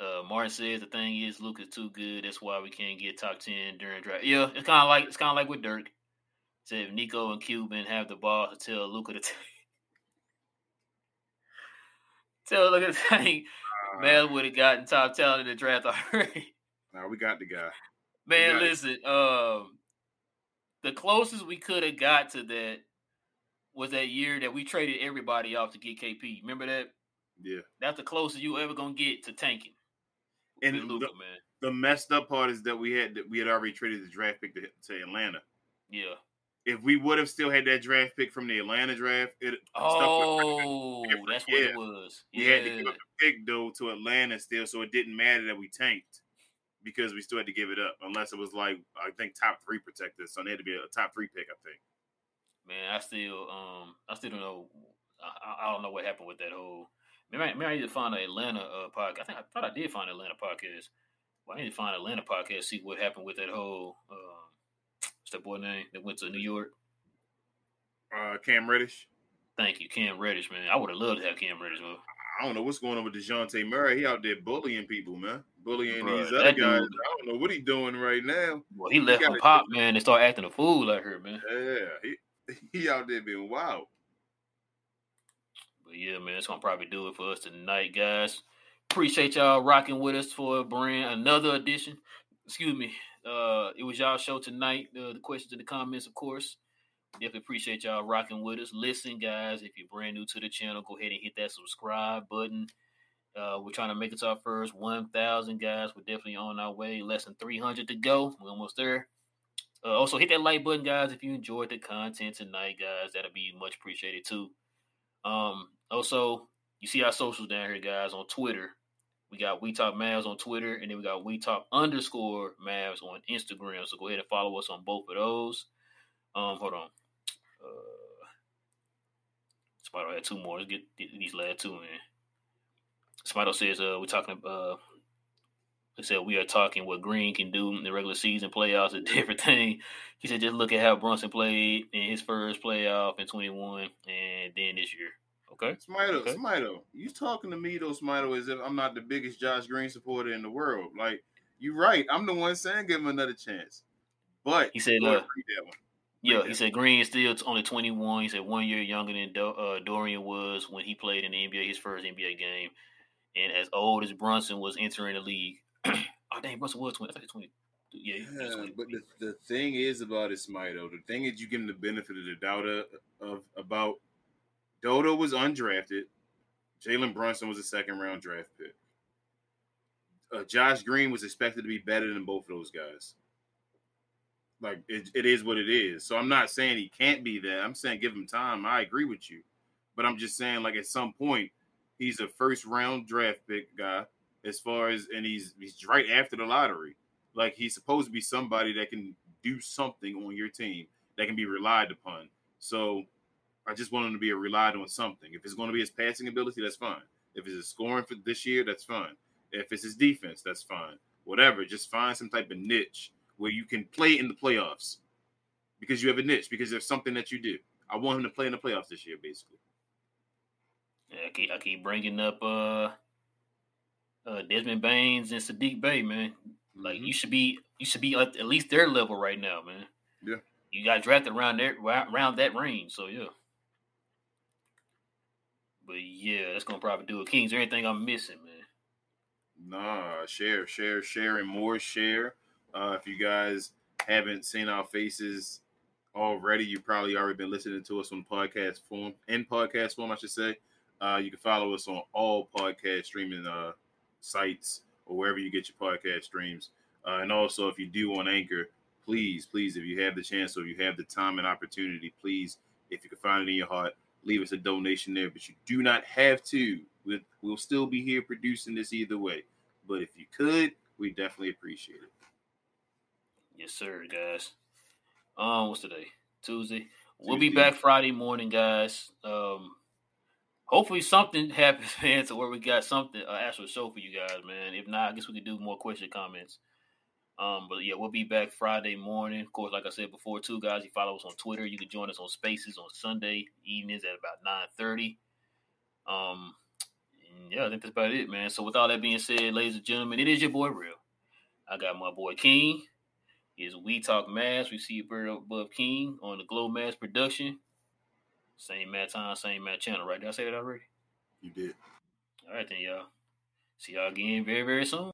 Uh, Martin says the thing is Luke is too good. That's why we can't get top ten during draft. Yeah, it's kind of like it's kind of like with Dirk. Said if Nico and Cuban have the ball to tell Luka to take Tell look at the thing. Uh, man would have gotten top talent in the draft already. Now we got the guy. Man, listen, um, the closest we could have got to that was that year that we traded everybody off to get KP. Remember that? Yeah. That's the closest you ever gonna get to tanking. And Luka, the, man. the messed up part is that we had that we had already traded the draft pick to, to Atlanta. Yeah if we would have still had that draft pick from the Atlanta draft, it oh, that's what it was. Yeah. We had to give up the pick though to Atlanta still, so it didn't matter that we tanked because we still had to give it up, unless it was like I think top three protected, so it had to be a top three pick, I think. Man, I still um I still don't know. I, I don't know what happened with that whole. Maybe I, maybe I need to find an Atlanta uh, podcast. I think I thought I did find an Atlanta podcast. Well, I need to find an Atlanta podcast, see what happened with that whole. Uh, What's that boy name that went to New York? Uh, Cam Reddish. Thank you, Cam Reddish, man. I would have loved to have Cam Reddish, bro. I don't know what's going on with Dejounte Murray. He out there bullying people, man. Bullying Bruh, these other guys. Dude, I don't know what he's doing right now. Well, he left he from Pop, man, and start acting a fool like her, man. Yeah, he he out there being wild. But yeah, man, that's gonna probably do it for us tonight, guys. Appreciate y'all rocking with us for a brand another edition. Excuse me, uh, it was y'all show tonight. Uh, the questions in the comments, of course. Definitely appreciate y'all rocking with us. Listen, guys, if you're brand new to the channel, go ahead and hit that subscribe button. Uh, we're trying to make it to our first 1,000 guys. We're definitely on our way. Less than 300 to go. We're almost there. Uh, also, hit that like button, guys, if you enjoyed the content tonight, guys. That'll be much appreciated too. Um, also, you see our socials down here, guys, on Twitter. We got We Talk Mavs on Twitter, and then we got We Talk underscore Mavs on Instagram. So go ahead and follow us on both of those. Um, hold on. Uh, Spider had two more. Let's get these last two in. Spider says, "Uh, we're talking. Uh, they said we are talking what Green can do in the regular season playoffs, a different thing. He said, just look at how Brunson played in his first playoff in 21, and then this year." Okay. Smito, okay. Smito, you talking to me though, Smito, as if I'm not the biggest Josh Green supporter in the world. Like, you're right. I'm the one saying give him another chance. But he said, uh, yeah, he said Green is still only 21. He said one year younger than Do- uh, Dorian was when he played in the NBA, his first NBA game. And as old as Brunson was entering the league. oh, dang, Brunson was 20. I think 20. Yeah, yeah 20, but the, the thing is about it, Smito, the thing is you give him the benefit of the doubt of, of about Dodo was undrafted. Jalen Brunson was a second round draft pick. Uh, Josh Green was expected to be better than both of those guys. Like it, it is what it is. So I'm not saying he can't be that. I'm saying give him time. I agree with you, but I'm just saying like at some point he's a first round draft pick guy as far as and he's he's right after the lottery. Like he's supposed to be somebody that can do something on your team that can be relied upon. So I just want him to be relied on something. If it's going to be his passing ability, that's fine. If it's his scoring for this year, that's fine. If it's his defense, that's fine. Whatever, just find some type of niche where you can play in the playoffs because you have a niche because there's something that you do. I want him to play in the playoffs this year, basically. Yeah, I keep, I keep bringing up uh, uh, Desmond Baines and Saddiq Bey, man. Like mm-hmm. you should be, you should be at, at least their level right now, man. Yeah, you got drafted around there, around that range, so yeah. But yeah, that's gonna probably do it. Kings, anything I'm missing, man? Nah, share, share, share, and more share. Uh, if you guys haven't seen our faces already, you probably already been listening to us on podcast form, in podcast form, I should say. Uh, you can follow us on all podcast streaming uh, sites or wherever you get your podcast streams. Uh, and also, if you do on Anchor, please, please, if you have the chance or you have the time and opportunity, please, if you can find it in your heart, leave us a donation there. But you do not have to. We'll, we'll still be here producing this either way. But if you could, we definitely appreciate it. Yes, sir, guys. Um, what's today? Tuesday. We'll be back Friday morning, guys. Um, hopefully something happens, man, to where we got something uh, actual show for you guys, man. If not, I guess we could do more question comments. Um, but yeah, we'll be back Friday morning. Of course, like I said before, too, guys. You follow us on Twitter. You can join us on Spaces on Sunday evenings at about nine thirty. Um, yeah, I think that's about it, man. So with all that being said, ladies and gentlemen, it is your boy Real. I got my boy King is We Talk Mavs. We see you bird above King on the Glow Mass production. Same mat time, same mat channel, right? Did I say that already? You did. All right then, y'all. See y'all again very, very soon.